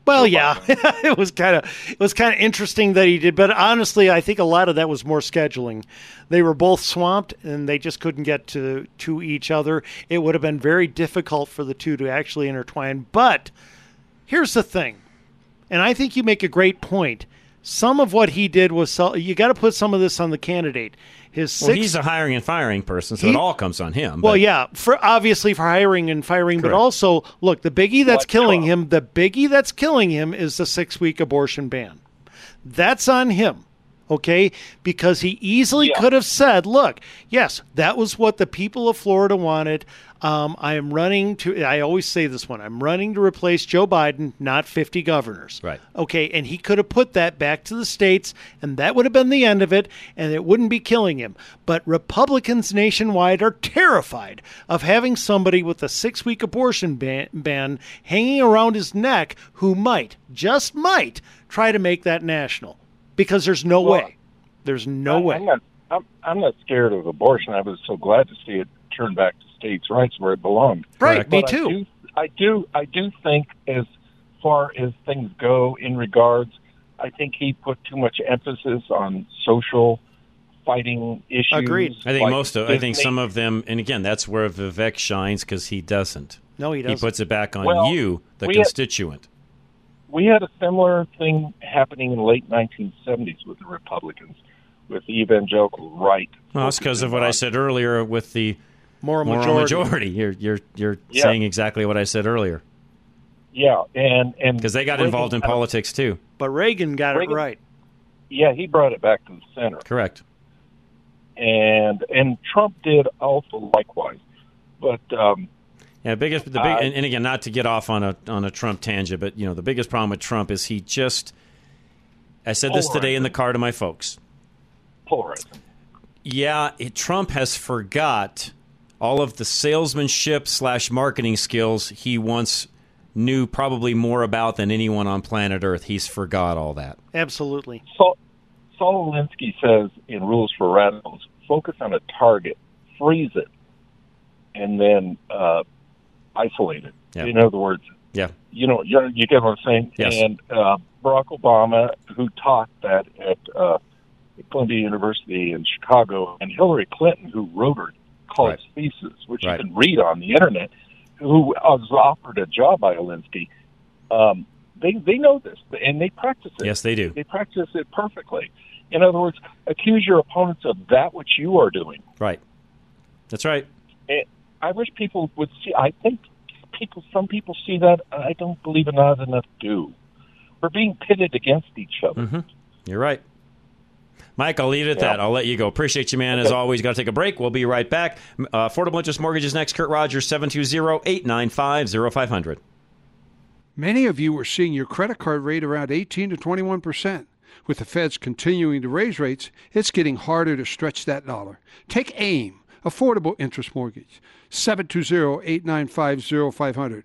[SPEAKER 3] Well, yeah, <laughs> it was kind of it was kind of interesting that he did, but honestly, I think a lot of that was more scheduling. They were both swamped, and they just couldn't get to to each other. It would have been very difficult for the two to actually intertwine. But here's the thing, and I think you make a great point. Some of what he did was so, you got to put some of this on the candidate. His
[SPEAKER 2] Well,
[SPEAKER 3] six,
[SPEAKER 2] he's a hiring and firing person, so
[SPEAKER 3] He-
[SPEAKER 2] it all comes on him.
[SPEAKER 3] well,
[SPEAKER 2] but-
[SPEAKER 3] yeah, for obviously for hiring and firing, but also look, the biggie that's killing him, the biggie that's killing him is the six week abortion ban. That's on him. Okay, because he easily could have said, "Look, yes, that was what the people of Florida wanted. Um, I am running to. I always say this one. I'm running to replace Joe Biden, not 50 governors.
[SPEAKER 2] Right.
[SPEAKER 3] Okay, and he could have put that back to the states, and that would have been the end of it, and it wouldn't be killing him. But Republicans nationwide are terrified of having somebody with a six week abortion ban, ban hanging around his neck who might, just might, try to make that national. Because there's no
[SPEAKER 8] Well,
[SPEAKER 3] way. There's no
[SPEAKER 8] I-
[SPEAKER 3] way.
[SPEAKER 8] I'm not. I'm, I'm not scared of abortion. I was so glad to see it turn back to states' rights where it belonged.
[SPEAKER 3] Right, me too.
[SPEAKER 8] I do, I do. I do think, as far as things go, in regards, I think he put too much emphasis on social fighting issues. Agreed.
[SPEAKER 2] I think
[SPEAKER 8] like
[SPEAKER 2] most of. I think some of them, and again, that's where Vivek shines because he doesn't.
[SPEAKER 3] No, he
[SPEAKER 2] He
[SPEAKER 3] doesn't.
[SPEAKER 2] He puts it back on
[SPEAKER 8] Well,
[SPEAKER 2] you, the
[SPEAKER 8] we had-
[SPEAKER 2] constituent.
[SPEAKER 8] we had a similar thing happening in the late 1970s with the Republicans, with the evangelical right.
[SPEAKER 2] Well, that's because of what I said earlier with the
[SPEAKER 3] moral,
[SPEAKER 2] moral
[SPEAKER 3] majority.
[SPEAKER 2] majority. You're you're you're
[SPEAKER 8] Yeah.
[SPEAKER 2] saying exactly what I said earlier
[SPEAKER 8] Yeah, and and
[SPEAKER 2] because they got
[SPEAKER 8] Reagan
[SPEAKER 2] involved in
[SPEAKER 8] had a-
[SPEAKER 2] politics too.
[SPEAKER 3] But Reagan got
[SPEAKER 8] Reagan-
[SPEAKER 3] it right.
[SPEAKER 8] Yeah, he brought it back to the center.
[SPEAKER 2] Correct.
[SPEAKER 8] and and Trump did also likewise. But um,
[SPEAKER 2] Yeah, biggest the big, and, and again, not to get off on a on a Trump tangent, but you know, the biggest problem with Trump is he just. I said this today in the car to my folks.
[SPEAKER 8] polarizing.
[SPEAKER 2] Yeah, it, Trump has forgot all of the salesmanship slash marketing skills he once knew probably more about than anyone on planet Earth. He's forgot all that.
[SPEAKER 3] Absolutely.
[SPEAKER 8] Saul, Saul Alinsky says in Rules for Radicals, focus on a target, freeze it, and then uh, isolate it.
[SPEAKER 2] Yeah.
[SPEAKER 8] In other words,
[SPEAKER 2] Yeah.
[SPEAKER 8] you know, you you get what I'm saying.
[SPEAKER 2] Yes.
[SPEAKER 8] And uh, Barack Obama, who taught that at uh, Columbia University in Chicago, and Hillary Clinton, who wrote her college thesis, which
[SPEAKER 2] Right.
[SPEAKER 8] you can read on the internet, who was offered a job by Alinsky. Um, they they know this and they practice it.
[SPEAKER 2] Yes, they do.
[SPEAKER 8] They practice it perfectly. In other words, accuse your opponents of that which you are doing.
[SPEAKER 2] Right. That's right.
[SPEAKER 8] And I wish people would see. I think people, some people see that. I don't believe it not enough do. We're being pitted against each other.
[SPEAKER 2] hmm You're right. Mike, I'll leave it at
[SPEAKER 8] Yeah.
[SPEAKER 2] that. I'll let you go. Appreciate you, man. As always, got to take a break. We'll be right back. Uh, Affordable Interest Mortgages next. Kurt Rogers, 720 895 0500.
[SPEAKER 9] Many of you are seeing your credit card rate around 18 to 21 percent. With the feds continuing to raise rates, it's getting harder to stretch that dollar. Take AIM, Affordable Interest Mortgage, 720-895-0500.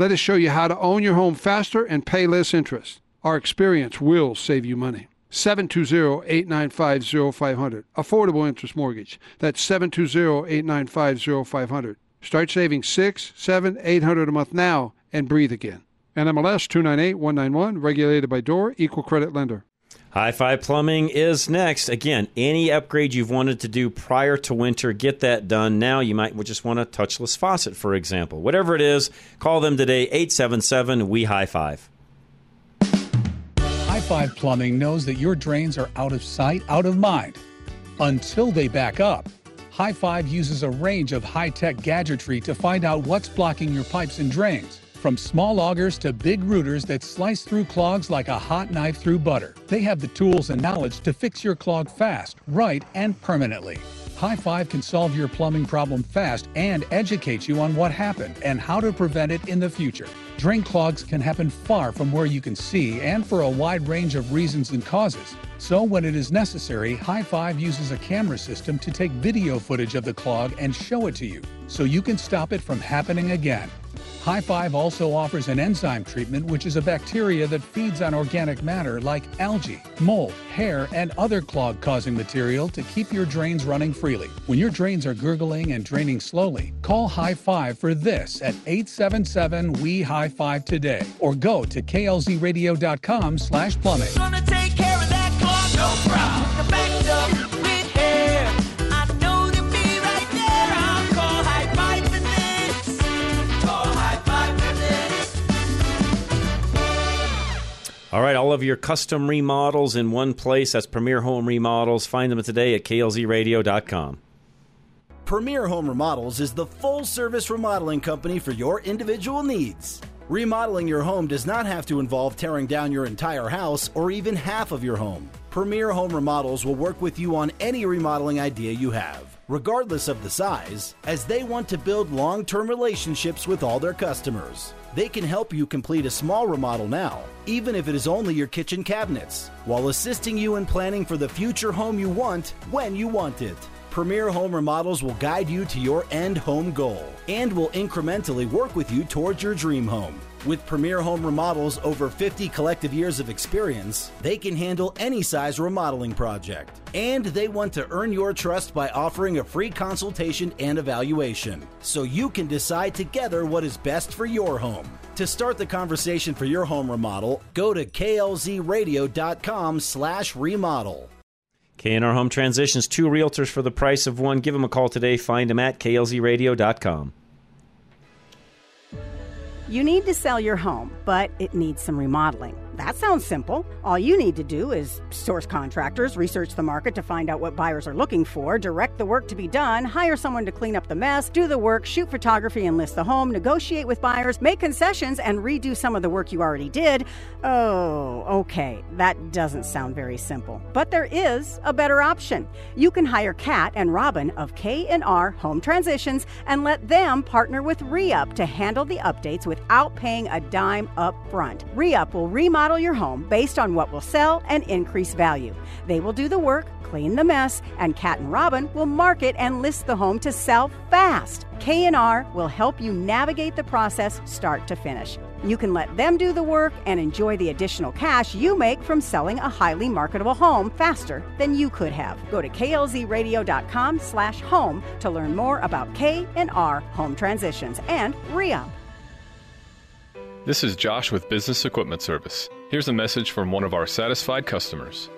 [SPEAKER 9] Let us show you how to own your home faster and pay less interest. Our experience will save you money. 720-895-0500. Affordable interest mortgage. That's 720-895-0500. Start saving six, seven, eight hundred a month now and breathe again. NMLS 298191, regulated by DOR, equal credit lender.
[SPEAKER 2] High Five Plumbing is next. Again, any upgrade you've wanted to do prior to winter, get that done now. You might just want a touchless faucet, for example. Whatever it is, call them today, 877 We High Five.
[SPEAKER 10] High Five Plumbing knows that your drains are out of sight, out of mind until they back up. High Five uses a range of high tech gadgetry to find out what's blocking your pipes and drains. From small augers to big rooters that slice through clogs like a hot knife through butter, they have the tools and knowledge to fix your clog fast, right, and permanently. High Five can solve your plumbing problem fast and educate you on what happened and how to prevent it in the future. Drain clogs can happen far from where you can see and for a wide range of reasons and causes. So, when it is necessary, High Five uses a camera system to take video footage of the clog and show it to you so you can stop it from happening again. High Five also offers an enzyme treatment, which is a bacteria that feeds on organic matter like algae, mold, hair, and other clog causing material to keep your drains running freely. When your drains are gurgling and draining slowly, call High Five for this at 877 We High Five today or go to klzradio.com slash plumbing.
[SPEAKER 2] All right, all of your custom remodels in one place. That's Premier Home Remodels. Find them today at klzradio.com.
[SPEAKER 1] Premier Home Remodels is the full service remodeling company for your individual needs. Remodeling your home does not have to involve tearing down your entire house or even half of your home. Premier Home Remodels will work with you on any remodeling idea you have, regardless of the size, as they want to build long term relationships with all their customers. They can help you complete a small remodel now, even if it is only your kitchen cabinets, while assisting you in planning for the future home you want when you want it. Premier Home Remodels will guide you to your end home goal and will incrementally work with you towards your dream home. With Premier Home Remodels over 50 collective years of experience, they can handle any size remodeling project. And they want to earn your trust by offering a free consultation and evaluation so you can decide together what is best for your home. To start the conversation for your home remodel, go to klzradio.com/remodel.
[SPEAKER 2] K&R Home Transitions, two realtors for the price of one. Give them a call today. Find them at klzradio.com.
[SPEAKER 11] You need to sell your home, but it needs some remodeling. That sounds simple. All you need to do is source contractors, research the market to find out what buyers are looking for, direct the work to be done, hire someone to clean up the mess, do the work, shoot photography and list the home, negotiate with buyers, make concessions, and redo some of the work you already did. Oh, okay. That doesn't sound very simple. But there is a better option. You can hire Kat and Robin of K&R Home Transitions and let them partner with ReUp to handle the updates without paying a dime up front. ReUp will remodel your home based on what will sell and increase value. They will do the work, clean the mess, and Kat and Robin will market and list the home to sell fast. K&R will help you navigate the process start to finish. You can let them do the work and enjoy the additional cash you make from selling a highly marketable home faster than you could have. Go to klzradio.com slash home to learn more about K&R Home Transitions and ReUp.
[SPEAKER 12] This is Josh with Business Equipment Service. Here's a message from one of our satisfied customers.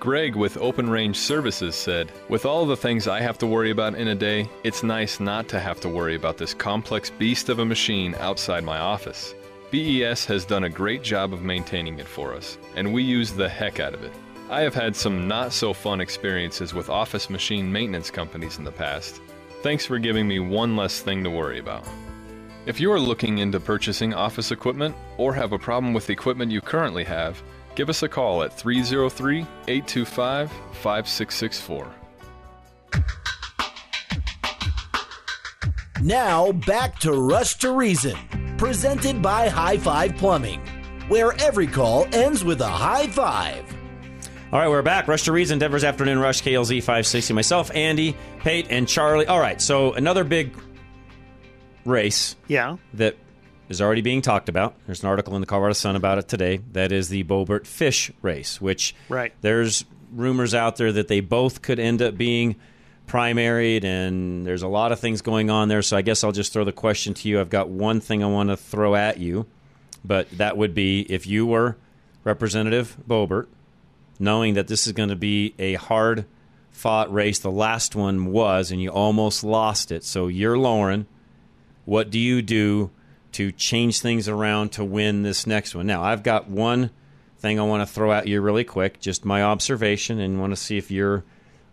[SPEAKER 12] Greg with Open Range Services said, With all the things I have to worry about in a day, it's nice not to have to worry about this complex beast of a machine outside my office. BES has done a great job of maintaining it for us, and we use the heck out of it. I have had some not so fun experiences with office machine maintenance companies in the past. Thanks for giving me one less thing to worry about. If you are looking into purchasing office equipment or have a problem with the equipment you currently have, give us a call at 303 825 5664.
[SPEAKER 1] Now back to Rush to Reason, presented by High Five Plumbing, where every call ends with a high five.
[SPEAKER 2] All right, we're back. Rush to Reason, Denver's Afternoon Rush, KLZ 560. Myself, Andy, Pate, and Charlie. All right, so another big race
[SPEAKER 3] Yeah.
[SPEAKER 2] that is already being talked about. There's an article in the Colorado Sun about it today. That is the Boebert Frisch Race, which
[SPEAKER 3] Right.
[SPEAKER 2] there's rumors out there that they both could end up being primaried, and there's a lot of things going on there. So I guess I'll just throw the question to you. I've got one thing I want to throw at you, but that would be if you were Representative Boebert, knowing that this is going to be a hard fought race. The last one was, and you almost lost it. So you're Lauren. What do you do to change things around to win this next one? Now, I've got one thing I want to throw at you really quick, just my observation, and want to see if you're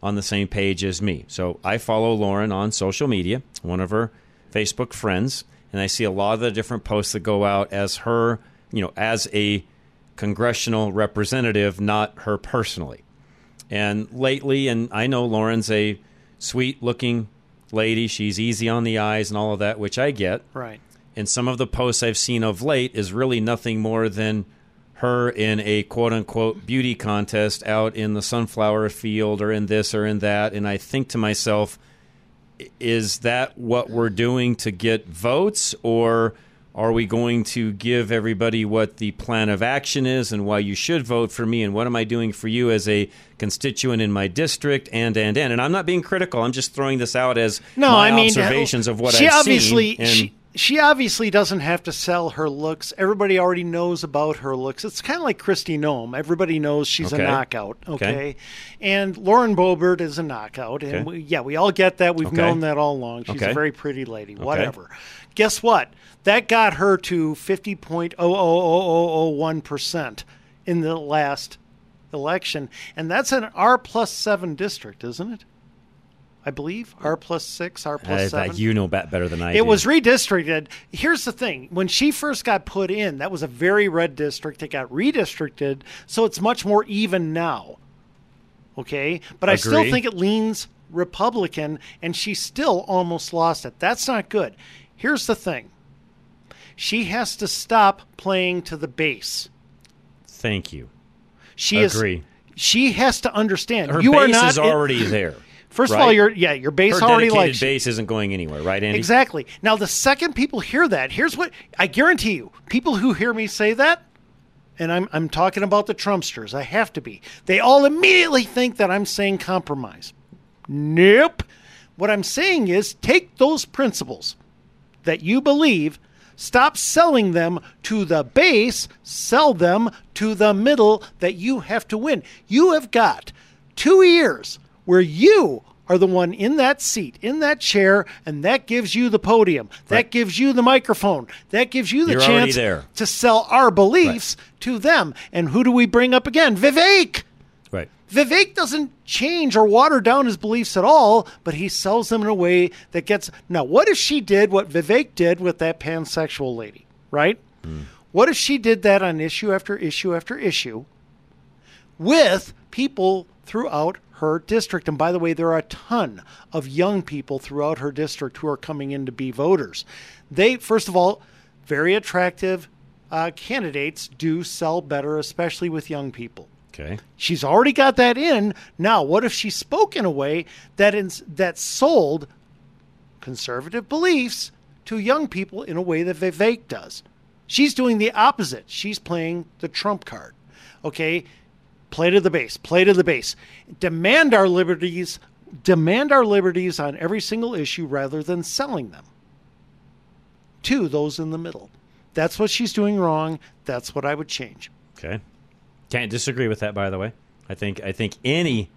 [SPEAKER 2] on the same page as me. So I follow Lauren on social media, one of her Facebook friends, and I see a lot of the different posts that go out as her, you know, as a congressional representative, not her personally. And lately, and I know Lauren's a sweet looking lady, she's easy on the eyes and all of that, which I get.
[SPEAKER 3] Right.
[SPEAKER 2] And some of the posts I've seen of late is really nothing more than her in a quote unquote beauty contest out in the sunflower field or in this or in that. And I think to myself, is that what we're doing to get votes or are we going to give everybody what the plan of action is and why you should vote for me and what am I doing for you as a constituent in my district and and and and I'm not being critical I'm just throwing this out as
[SPEAKER 3] No,
[SPEAKER 2] my
[SPEAKER 3] I mean
[SPEAKER 2] observations of what
[SPEAKER 3] she
[SPEAKER 2] I've
[SPEAKER 3] obviously
[SPEAKER 2] seen and
[SPEAKER 3] she, she obviously doesn't have to sell her looks. Everybody already knows about her looks. It's kind of like Kristi Noem. Everybody knows she's
[SPEAKER 2] Okay.
[SPEAKER 3] a knockout. Okay?
[SPEAKER 2] Okay.
[SPEAKER 3] and Lauren Boebert is a knockout, and
[SPEAKER 2] Okay.
[SPEAKER 3] we, yeah, we all get that. We've known that all along. She's a very pretty lady. Whatever. Guess what? That got her to 50.00001% in the last election, and that's an R plus seven district, isn't it? I believe R plus six, R plus seven.
[SPEAKER 2] you know better than I do.
[SPEAKER 3] It
[SPEAKER 2] do.
[SPEAKER 3] was redistricted. Here's the thing: when she first got put in, that was a very red district. It got redistricted, so it's much more even now. Okay, but I still think it leans Republican, and she still almost lost it. That's not good. Here's the thing: she has to stop playing to the base.
[SPEAKER 2] Thank you.
[SPEAKER 3] She
[SPEAKER 2] Agree.
[SPEAKER 3] is. She has to understand.
[SPEAKER 2] Her
[SPEAKER 3] you
[SPEAKER 2] base
[SPEAKER 3] are not
[SPEAKER 2] is already <clears throat> there.
[SPEAKER 3] First of all, your yeah, your base
[SPEAKER 2] Her
[SPEAKER 3] already likes
[SPEAKER 2] base isn't going anywhere, right, Andy?
[SPEAKER 3] Exactly. Now, the second people hear that, here's what I guarantee you: people who hear me say that, and I'm I'm talking about the Trumpsters. I have to be. They all immediately think that I'm saying compromise. Nope. What I'm saying is take those principles that you believe, stop selling them to the base, sell them to the middle that you have to win. You have got two years where you are the one in that seat, in that chair, and that gives you the podium. That gives you the microphone. That gives you the
[SPEAKER 2] You're
[SPEAKER 3] chance to sell our beliefs to them. And who do we bring up again? Vivek. Vivek doesn't change or water down his beliefs at all, but he sells them in a way that gets. Now, what if she did what Vivek did with that pansexual lady, right? What if she did that on issue after issue after issue with people throughout her district? And by the way, there are a ton of young people throughout her district who are coming in to be voters. They, first of all, very attractive uh, candidates do sell better, especially with young people.
[SPEAKER 2] Okay.
[SPEAKER 3] She's already got that in. Now, what if she spoke in a way that ins- that sold conservative beliefs to young people in a way that Vivek does? She's doing the opposite. She's playing the trump card. Okay? Play to the base. Play to the base. Demand our liberties. Demand our liberties on every single issue rather than selling them to those in the middle. That's what she's doing wrong. That's what I would change.
[SPEAKER 2] Okay. Can't disagree with that, by the way. I think I think any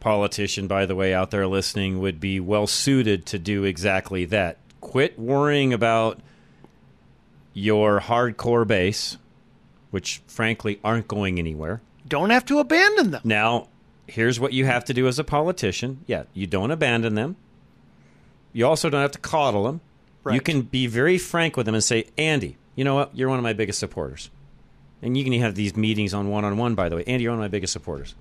[SPEAKER 2] politician, by the way, out there listening would be well suited to do exactly that. Quit worrying about your hardcore base, which frankly aren't going anywhere.
[SPEAKER 3] Don't have to abandon them.
[SPEAKER 2] Now, here's what you have to do as a politician. Yeah, you don't abandon them. You also don't have to coddle them. You can be very frank with them and say, Andy, you know what? You're one of my biggest supporters. And you can have these meetings on one on one, by the way. Andy, you're one of my biggest supporters.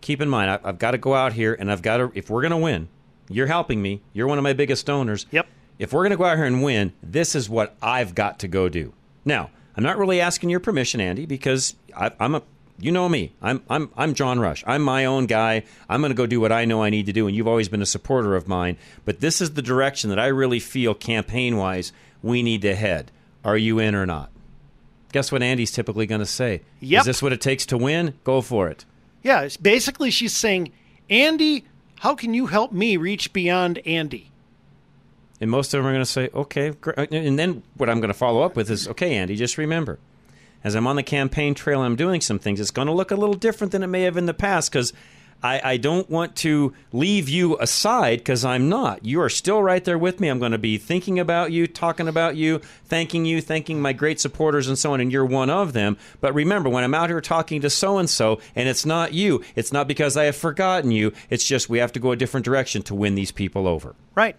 [SPEAKER 2] Keep in mind, I, I've got to go out here and I've got to, if we're going to win, you're helping me. You're one of my biggest donors.
[SPEAKER 3] Yep.
[SPEAKER 2] If we're going to go out here and win, this is what I've got to go do. Now, I'm not really asking your permission, Andy, because I, I'm a, you know me. I'm, I'm, I'm John Rush. I'm my own guy. I'm going to go do what I know I need to do, and you've always been a supporter of mine. But this is the direction that I really feel campaign wise we need to head. Are you in or not? Guess what Andy's typically going to say?
[SPEAKER 3] Yep.
[SPEAKER 2] Is this what it takes to win? Go for it.
[SPEAKER 3] Yeah, it's basically she's saying, Andy, how can you help me reach beyond Andy?
[SPEAKER 2] And most of them are going to say, okay. And then what I'm going to follow up with is, okay, Andy, just remember, as I'm on the campaign trail I'm doing some things, it's going to look a little different than it may have in the past because I, I don't want to leave you aside because I'm not. You are still right there with me. I'm going to be thinking about you, talking about you, thanking you, thanking my great supporters and so on, and you're one of them. But remember, when I'm out here talking to so and so, and it's not you, it's not because I have forgotten you, it's just we have to go a different direction to win these people over.
[SPEAKER 3] Right.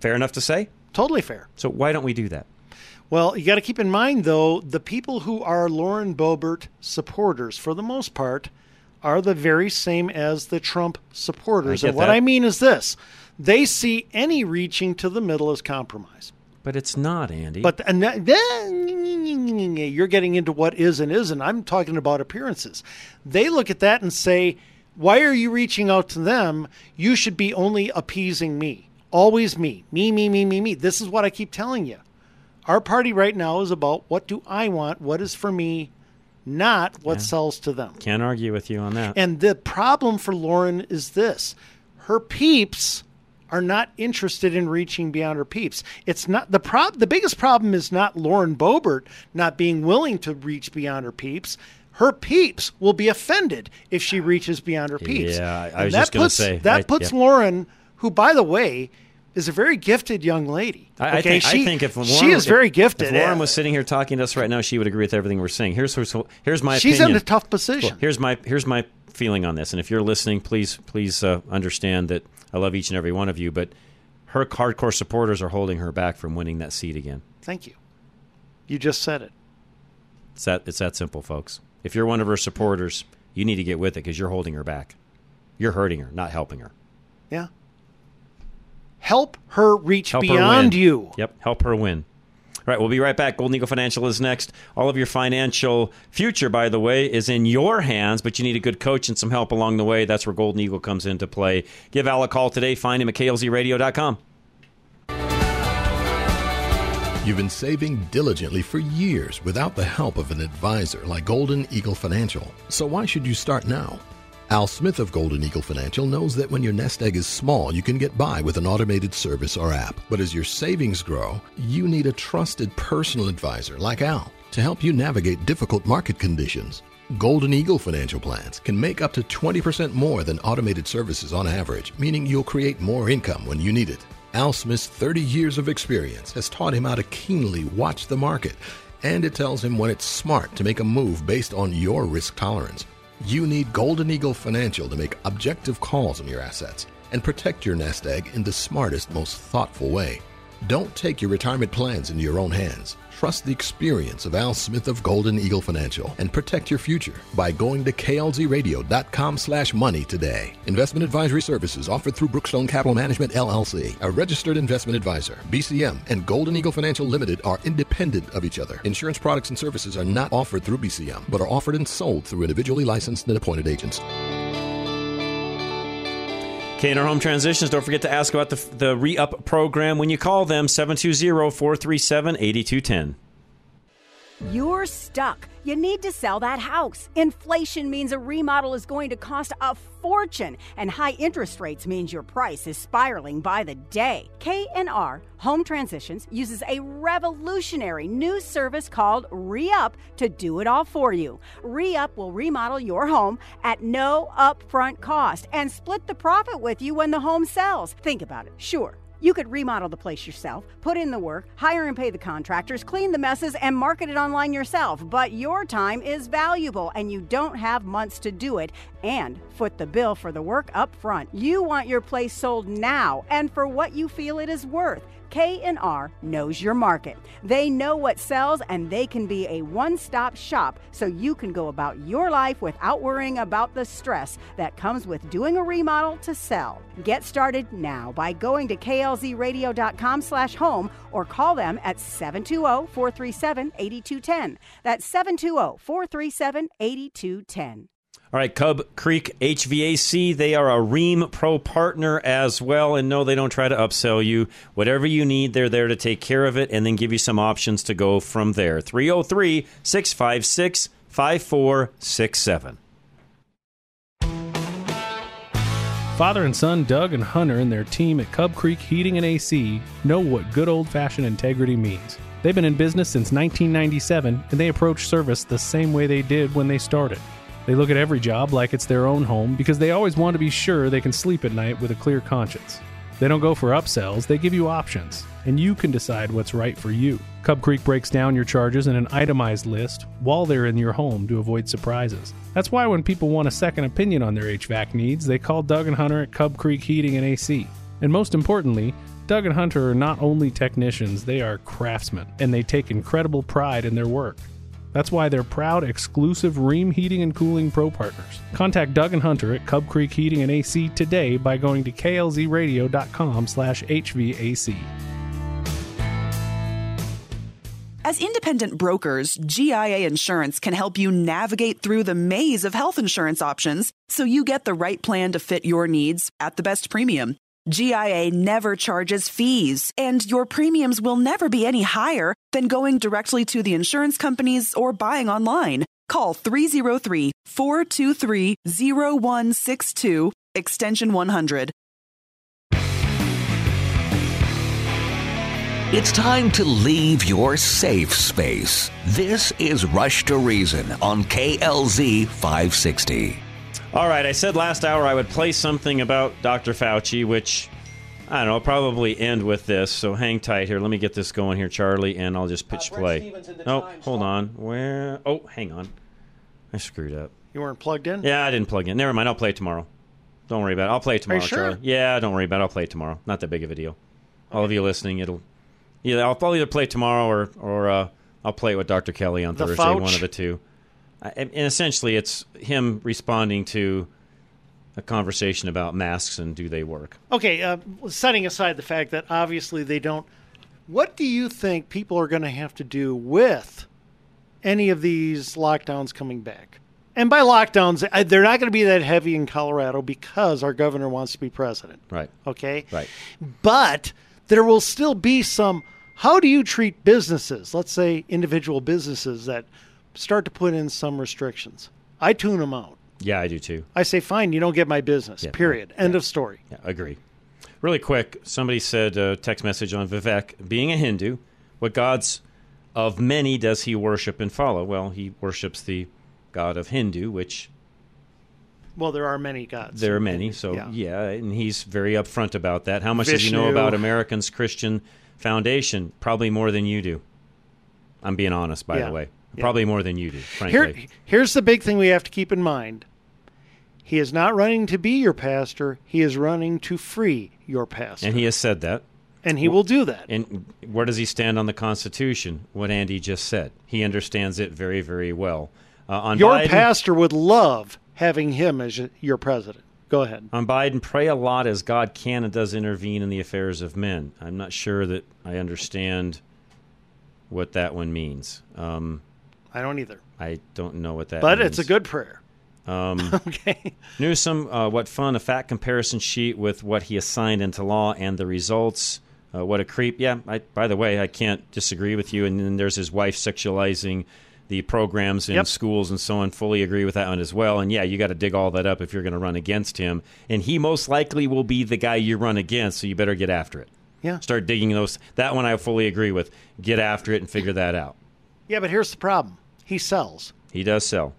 [SPEAKER 2] Fair enough to say?
[SPEAKER 3] Totally fair.
[SPEAKER 2] So why don't we do that?
[SPEAKER 3] Well, you got to keep in mind, though, the people who are Lauren Boebert supporters, for the most part, are the very same as the Trump supporters. And what
[SPEAKER 2] that.
[SPEAKER 3] I mean is this they see any reaching to the middle as compromise.
[SPEAKER 2] But it's not, Andy.
[SPEAKER 3] But and then you're getting into what is and isn't. I'm talking about appearances. They look at that and say, "Why are you reaching out to them? You should be only appeasing me. Always me. Me, me, me, me, me." This is what I keep telling you. Our party right now is about what do I want? What is for me? Not what sells to them.
[SPEAKER 2] Can't argue with you on that.
[SPEAKER 3] And the problem for Lauren is this her peeps are not interested in reaching beyond her peeps. It's not the prob the biggest problem is not Lauren Boebert not being willing to reach beyond her peeps. Her peeps will be offended if she reaches beyond her peeps.
[SPEAKER 2] Yeah, I- I was just gonna
[SPEAKER 3] puts-
[SPEAKER 2] say,
[SPEAKER 3] that
[SPEAKER 2] I-
[SPEAKER 3] puts
[SPEAKER 2] yeah.
[SPEAKER 3] Lauren, who by the way is a very gifted young lady.
[SPEAKER 2] I, I think,
[SPEAKER 3] she,
[SPEAKER 2] I think if Lauren,
[SPEAKER 3] she is
[SPEAKER 2] if-
[SPEAKER 3] very gifted.
[SPEAKER 2] If Lauren was sitting here talking to us right now, she would agree with everything we're saying. Here's here's, here's my
[SPEAKER 3] She's
[SPEAKER 2] opinion.
[SPEAKER 3] in a tough position.
[SPEAKER 2] Well, here's my here's my feeling on this. And if you're listening, please please uh, understand that I love each and every one of you. But her hardcore supporters are holding her back from winning that seat again.
[SPEAKER 3] Thank you. You just said it.
[SPEAKER 2] It's that it's that simple, folks. If you're one of her supporters, you need to get with it because you're holding her back. You're hurting her, not helping her.
[SPEAKER 3] Yeah. Help her reach
[SPEAKER 2] Help
[SPEAKER 3] beyond
[SPEAKER 2] win.
[SPEAKER 3] you.
[SPEAKER 2] Yep, help her win. All right, we'll be right back. Golden Eagle Financial is next. All of your financial future, by the way, is in your hands, but you need a good coach and some help along the way. That's where Golden Eagle comes into play. Give Al a call today. Find him at klzradio.com.
[SPEAKER 13] You've been saving diligently for years without the help of an advisor like Golden Eagle Financial. So why should you start now? Al Smith of Golden Eagle Financial knows that when your nest egg is small, you can get by with an automated service or app. But as your savings grow, you need a trusted personal advisor like Al to help you navigate difficult market conditions. Golden Eagle Financial Plans can make up to 20% more than automated services on average, meaning you'll create more income when you need it. Al Smith's 30 years of experience has taught him how to keenly watch the market, and it tells him when it's smart to make a move based on your risk tolerance. You need Golden Eagle Financial to make objective calls on your assets and protect your nest egg in the smartest, most thoughtful way. Don't take your retirement plans into your own hands. Trust the experience of Al Smith of Golden Eagle Financial and protect your future by going to klzradio.com slash money today. Investment advisory services offered through Brookstone Capital Management LLC, a registered investment advisor. BCM and Golden Eagle Financial Limited are independent of each other. Insurance products and services are not offered through BCM, but are offered and sold through individually licensed and appointed agents.
[SPEAKER 2] K&R Home Transitions, don't forget to ask about the, the re-up program when you call them, 720-437-8210.
[SPEAKER 11] You're stuck. You need to sell that house. Inflation means a remodel is going to cost a fortune, and high interest rates means your price is spiraling by the day. K&R Home Transitions uses a revolutionary new service called Re-Up to do it all for you. Re-Up will remodel your home at no upfront cost and split the profit with you when the home sells. Think about it. Sure. You could remodel the place yourself, put in the work, hire and pay the contractors, clean the messes, and market it online yourself. But your time is valuable and you don't have months to do it and foot the bill for the work up front. You want your place sold now and for what you feel it is worth. K&R knows your market. They know what sells and they can be a one-stop shop so you can go about your life without worrying about the stress that comes with doing a remodel to sell. Get started now by going to klzradio.com slash home or call them at 720-437-8210. That's 720-437-8210.
[SPEAKER 2] All right, Cub Creek HVAC, they are a Rheem Pro partner as well. And no, they don't try to upsell you. Whatever you need, they're there to take care of it and then give you some options to go from there. 303 656 5467.
[SPEAKER 14] Father and son Doug and Hunter and their team at Cub Creek Heating and AC know what good old fashioned integrity means. They've been in business since 1997 and they approach service the same way they did when they started. They look at every job like it's their own home because they always want to be sure they can sleep at night with a clear conscience. They don't go for upsells, they give you options, and you can decide what's right for you. Cub Creek breaks down your charges in an itemized list while they're in your home to avoid surprises. That's why when people want a second opinion on their HVAC needs, they call Doug and Hunter at Cub Creek Heating and AC. And most importantly, Doug and Hunter are not only technicians, they are craftsmen, and they take incredible pride in their work. That's why they're proud exclusive Rheem Heating and Cooling Pro partners. Contact Doug and Hunter at Cub Creek Heating and AC today by going to klzradio.com slash HVAC.
[SPEAKER 15] As independent brokers, GIA Insurance can help you navigate through the maze of health insurance options so you get the right plan to fit your needs at the best premium. GIA never charges fees, and your premiums will never be any higher than going directly to the insurance companies or buying online. Call 303 423 0162, extension 100.
[SPEAKER 5] It's time to leave your safe space. This is Rush to Reason on KLZ 560.
[SPEAKER 2] All right, I said last hour I would play something about Dr. Fauci, which I don't know, I'll probably end with this. So hang tight here. Let me get this going here, Charlie, and I'll just pitch play. Oh, hold on. Where? Oh, hang on. I screwed up.
[SPEAKER 3] You weren't plugged in?
[SPEAKER 2] Yeah, I didn't plug in. Never mind. I'll play it tomorrow. Don't worry about it. I'll play it tomorrow,
[SPEAKER 3] sure?
[SPEAKER 2] Charlie. Yeah, don't worry about it. I'll play it tomorrow. Not that big of a deal. All of you listening, it'll Yeah, I'll, I'll either play it tomorrow or or uh, I'll play it with Dr. Kelly on
[SPEAKER 3] The
[SPEAKER 2] Thursday.
[SPEAKER 3] Fauch?
[SPEAKER 2] One of the two. And essentially, it's him responding to a conversation about masks and do they work.
[SPEAKER 3] Okay, uh, setting aside the fact that obviously they don't, what do you think people are going to have to do with any of these lockdowns coming back? And by lockdowns, they're not going to be that heavy in Colorado because our governor wants to be president.
[SPEAKER 2] Right.
[SPEAKER 3] Okay.
[SPEAKER 2] Right.
[SPEAKER 3] But there will still be some. How do you treat businesses? Let's say individual businesses that start to put in some restrictions. I tune them out.
[SPEAKER 2] Yeah, I do too.
[SPEAKER 3] I say, fine, you don't get my business.
[SPEAKER 2] Yeah,
[SPEAKER 3] period. End of story.
[SPEAKER 2] Yeah, agree. Really quick, somebody said uh, text message on Vivek, being a Hindu, what gods of many does he worship and follow? Well, he worships the god of Hindu, which
[SPEAKER 3] Well, there are many gods.
[SPEAKER 2] there are many. So
[SPEAKER 3] Yeah.
[SPEAKER 2] yeah, and he's very upfront about that. How much does he know about Americans Christian Foundation? Probably more than you do. I'm being honest, by
[SPEAKER 3] Yeah.
[SPEAKER 2] the way.
[SPEAKER 3] Yeah.
[SPEAKER 2] Probably more than you do, frankly.
[SPEAKER 3] Here, here's the big thing we have to keep in mind. He is not running to be your pastor. He is running to free your pastor.
[SPEAKER 2] and he has said that.
[SPEAKER 3] And he will do that.
[SPEAKER 2] And where does he stand on the Constitution? What Andy just said. He understands it very, very well. Uh, on
[SPEAKER 3] your
[SPEAKER 2] Biden,
[SPEAKER 3] pastor would love having him as your president. Go ahead.
[SPEAKER 2] On Biden, pray a lot as God can and does intervene in the affairs of men. I'm not sure that I understand what that one means. Um,
[SPEAKER 3] I don't either.
[SPEAKER 2] I don't know what that
[SPEAKER 3] But
[SPEAKER 2] means.
[SPEAKER 3] it's a good prayer.
[SPEAKER 2] Um, <laughs>
[SPEAKER 3] okay.
[SPEAKER 2] Newsom, uh, what fun, a fat comparison sheet with what he assigned into law and the results. Uh, what a creep. Yeah, I, by the way, I can't disagree with you. And then there's his wife sexualizing the programs in
[SPEAKER 3] Yep.
[SPEAKER 2] schools and so on. Fully agree with that one as well. And yeah, you got to dig all that up if you're going to run against him. And he most likely will be the guy you run against, so you better get after it.
[SPEAKER 3] Yeah.
[SPEAKER 2] Start digging those. That one I fully agree with. Get after it and figure that out.
[SPEAKER 3] Yeah, but here's the problem. He sells.
[SPEAKER 2] He does sell.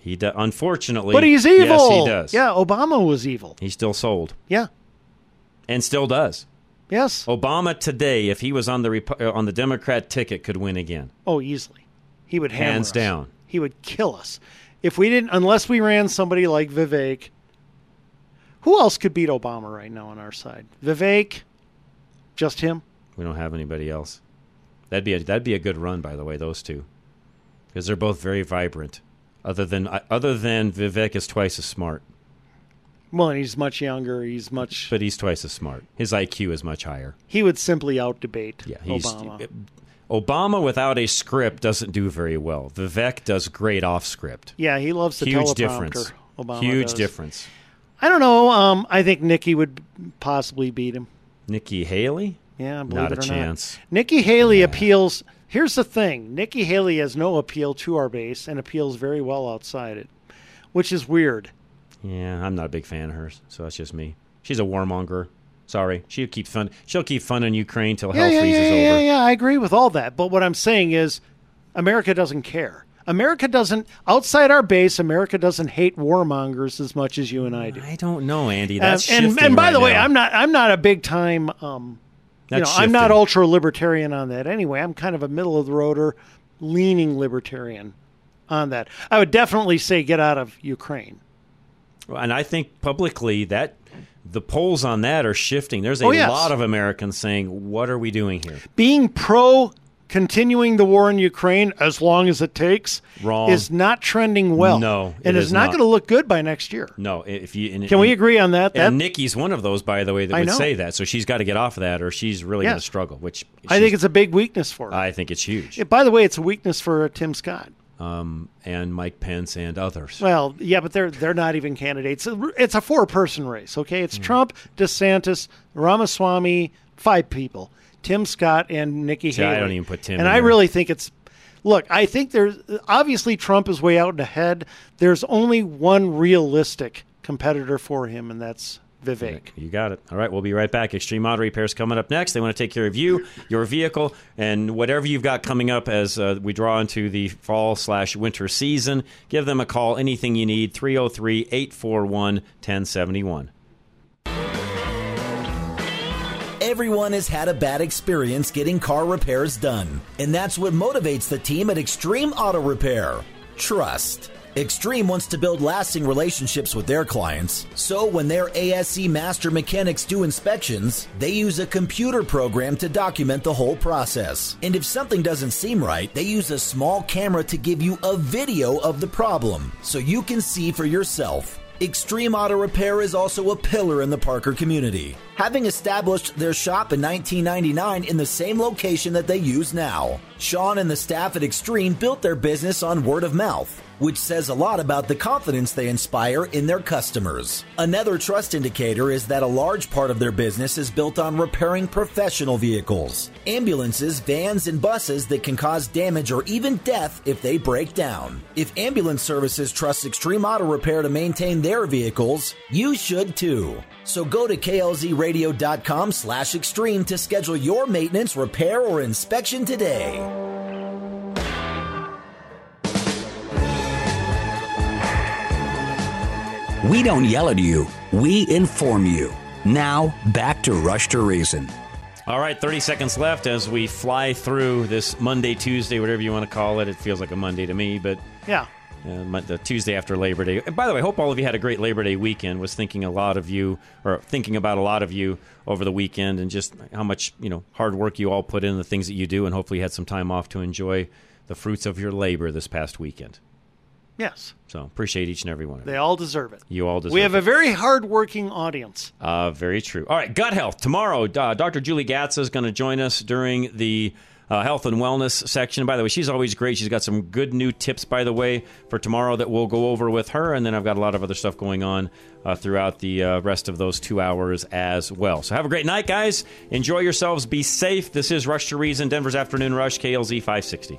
[SPEAKER 2] He do, unfortunately,
[SPEAKER 3] But he's evil.
[SPEAKER 2] Yes, he does.
[SPEAKER 3] Yeah, Obama was evil.
[SPEAKER 2] He still sold
[SPEAKER 3] Yeah.
[SPEAKER 2] and still does.
[SPEAKER 3] Yes.
[SPEAKER 2] Obama today, if he was on the Repu- uh, on the Democrat ticket, could win again.
[SPEAKER 3] Oh, easily. He would
[SPEAKER 2] Hands
[SPEAKER 3] us.
[SPEAKER 2] down.
[SPEAKER 3] He would kill us if we didn't. Unless we ran somebody like Vivek. Who else could beat Obama right now on our side? Vivek. Just him.
[SPEAKER 2] We don't have anybody else. That'd be a, that'd be a good run, by the way. Those two, because they're both very vibrant. Other than uh, other than Vivek is twice as smart,
[SPEAKER 3] Well, and he's much younger. He's much.
[SPEAKER 2] but he's twice as smart. His IQ is much higher.
[SPEAKER 3] He would simply out debate
[SPEAKER 2] Yeah,
[SPEAKER 3] Obama.
[SPEAKER 2] Obama without a script doesn't do very well. Vivek does great off script.
[SPEAKER 3] Yeah, he loves the
[SPEAKER 2] Huge difference.
[SPEAKER 3] Obama
[SPEAKER 2] Huge
[SPEAKER 3] does.
[SPEAKER 2] difference.
[SPEAKER 3] I don't know. Um, I think Nikki would possibly beat him.
[SPEAKER 2] Nikki Haley?
[SPEAKER 3] Yeah, believe
[SPEAKER 2] Not
[SPEAKER 3] it
[SPEAKER 2] a chance.
[SPEAKER 3] Not. Nikki Haley appeals. Here's the thing: Nikki Haley has no appeal to our base and appeals very well outside it, which is weird.
[SPEAKER 2] Yeah, I'm not a big fan of hers, so that's just me. She's a warmonger. Sorry, she'll keep fun. She'll keep funding Ukraine till
[SPEAKER 3] Yeah,
[SPEAKER 2] hell
[SPEAKER 3] yeah,
[SPEAKER 2] freezes
[SPEAKER 3] yeah,
[SPEAKER 2] over.
[SPEAKER 3] yeah, yeah. I agree with all that. But what I'm saying is, America doesn't care. America doesn't outside our base. America doesn't hate warmongers as much as you and I do.
[SPEAKER 2] I don't know, Andy. That's
[SPEAKER 3] and
[SPEAKER 2] shifting
[SPEAKER 3] and by
[SPEAKER 2] right
[SPEAKER 3] the way. I'm not I'm not a big time um, you know
[SPEAKER 2] That's
[SPEAKER 3] I'm not ultra libertarian on that anyway. I'm kind of a middle of the roader, leaning libertarian on that. I would definitely say get out of Ukraine.
[SPEAKER 2] And I think publicly that the polls on that are shifting. There's a
[SPEAKER 3] Oh, yes.
[SPEAKER 2] lot of Americans saying, "What are we doing here?"
[SPEAKER 3] Being pro continuing the war in Ukraine as long as it takes
[SPEAKER 2] Wrong.
[SPEAKER 3] is not trending well.
[SPEAKER 2] No,
[SPEAKER 3] and
[SPEAKER 2] it
[SPEAKER 3] is
[SPEAKER 2] is
[SPEAKER 3] not,
[SPEAKER 2] not.
[SPEAKER 3] going to look good by next year.
[SPEAKER 2] No, if you and,
[SPEAKER 3] Can we
[SPEAKER 2] and-
[SPEAKER 3] agree on that? That
[SPEAKER 2] And Nikki's one of those, by the way, that
[SPEAKER 3] I
[SPEAKER 2] would
[SPEAKER 3] know.
[SPEAKER 2] say that. So she's got to get off of that, or she's really going
[SPEAKER 3] Yes.
[SPEAKER 2] to struggle. Which
[SPEAKER 3] I think it's a big weakness for her.
[SPEAKER 2] I think it's huge.
[SPEAKER 3] Yeah, by the way, it's a weakness for Tim Scott.
[SPEAKER 2] Um, and Mike Pence and others.
[SPEAKER 3] Well, yeah, but they're they're not even candidates. It's a four person race. Okay, it's Trump, DeSantis, Ramaswamy, five people: Tim Scott and Nikki
[SPEAKER 2] See, I don't even put Tim
[SPEAKER 3] And I
[SPEAKER 2] there.
[SPEAKER 3] really think it's. Look, I think there's obviously Trump is way out in ahead. There's only one realistic competitor for him, and that's Vivek.
[SPEAKER 2] You got it. All right, we'll be right back. Extreme Auto Repairs coming up next. They want to take care of you, your vehicle, and whatever you've got coming up as uh, we draw into the fall slash winter season. Give them a call. Anything you need, 303 841 1071.
[SPEAKER 1] Everyone has had a bad experience getting car repairs done, and that's what motivates the team at Extreme Auto Repair trust. Extreme wants to build lasting relationships with their clients, so when their ASE master mechanics do inspections, they use a computer program to document the whole process. And if something doesn't seem right, they use a small camera to give you a video of the problem so you can see for yourself. Extreme Auto Repair is also a pillar in the Parker community, having established their shop in 1999 in the same location that they use now. Sean and the staff at Extreme built their business on word of mouth, which says a lot about the confidence they inspire in their customers. Another trust indicator is that a large part of their business is built on repairing professional vehicles, ambulances, vans, and buses that can cause damage or even death if they break down. If ambulance services trust Extreme Auto Repair to maintain their vehicles, you should too. So go to klzradio.com slash extreme to schedule your maintenance, repair, or inspection today.
[SPEAKER 5] We don't yell at you, we inform you. Now, back to Rush to Reason.
[SPEAKER 2] All right, 30 seconds left as we fly through this Monday, Tuesday, whatever you want to call it. It feels like a Monday to me, but
[SPEAKER 3] Yeah.
[SPEAKER 2] uh, the Tuesday after Labor Day. And by the way, I hope all of you had a great Labor Day weekend. Was thinking a lot of you, or thinking about a lot of you over the weekend, and just how much you know hard work you all put in the things that you do, and hopefully you had some time off to enjoy the fruits of your labor this past weekend.
[SPEAKER 3] Yes.
[SPEAKER 2] So appreciate each and every one of you.
[SPEAKER 3] They all deserve it.
[SPEAKER 2] You all deserve it.
[SPEAKER 3] we have
[SPEAKER 2] it.
[SPEAKER 3] a very hardworking audience.
[SPEAKER 2] Uh, very true. All right, gut health. Tomorrow, uh, Dr. Julie Gatza is going to join us during the uh, health and wellness section. By the way, she's always great. She's got some good new tips, by the way, for tomorrow that we'll go over with her. And then I've got a lot of other stuff going on uh, throughout the uh, rest of those two hours as well. So have a great night, guys. Enjoy yourselves. Be safe. This is Rush to Reason, Denver's Afternoon Rush, KLZ 560.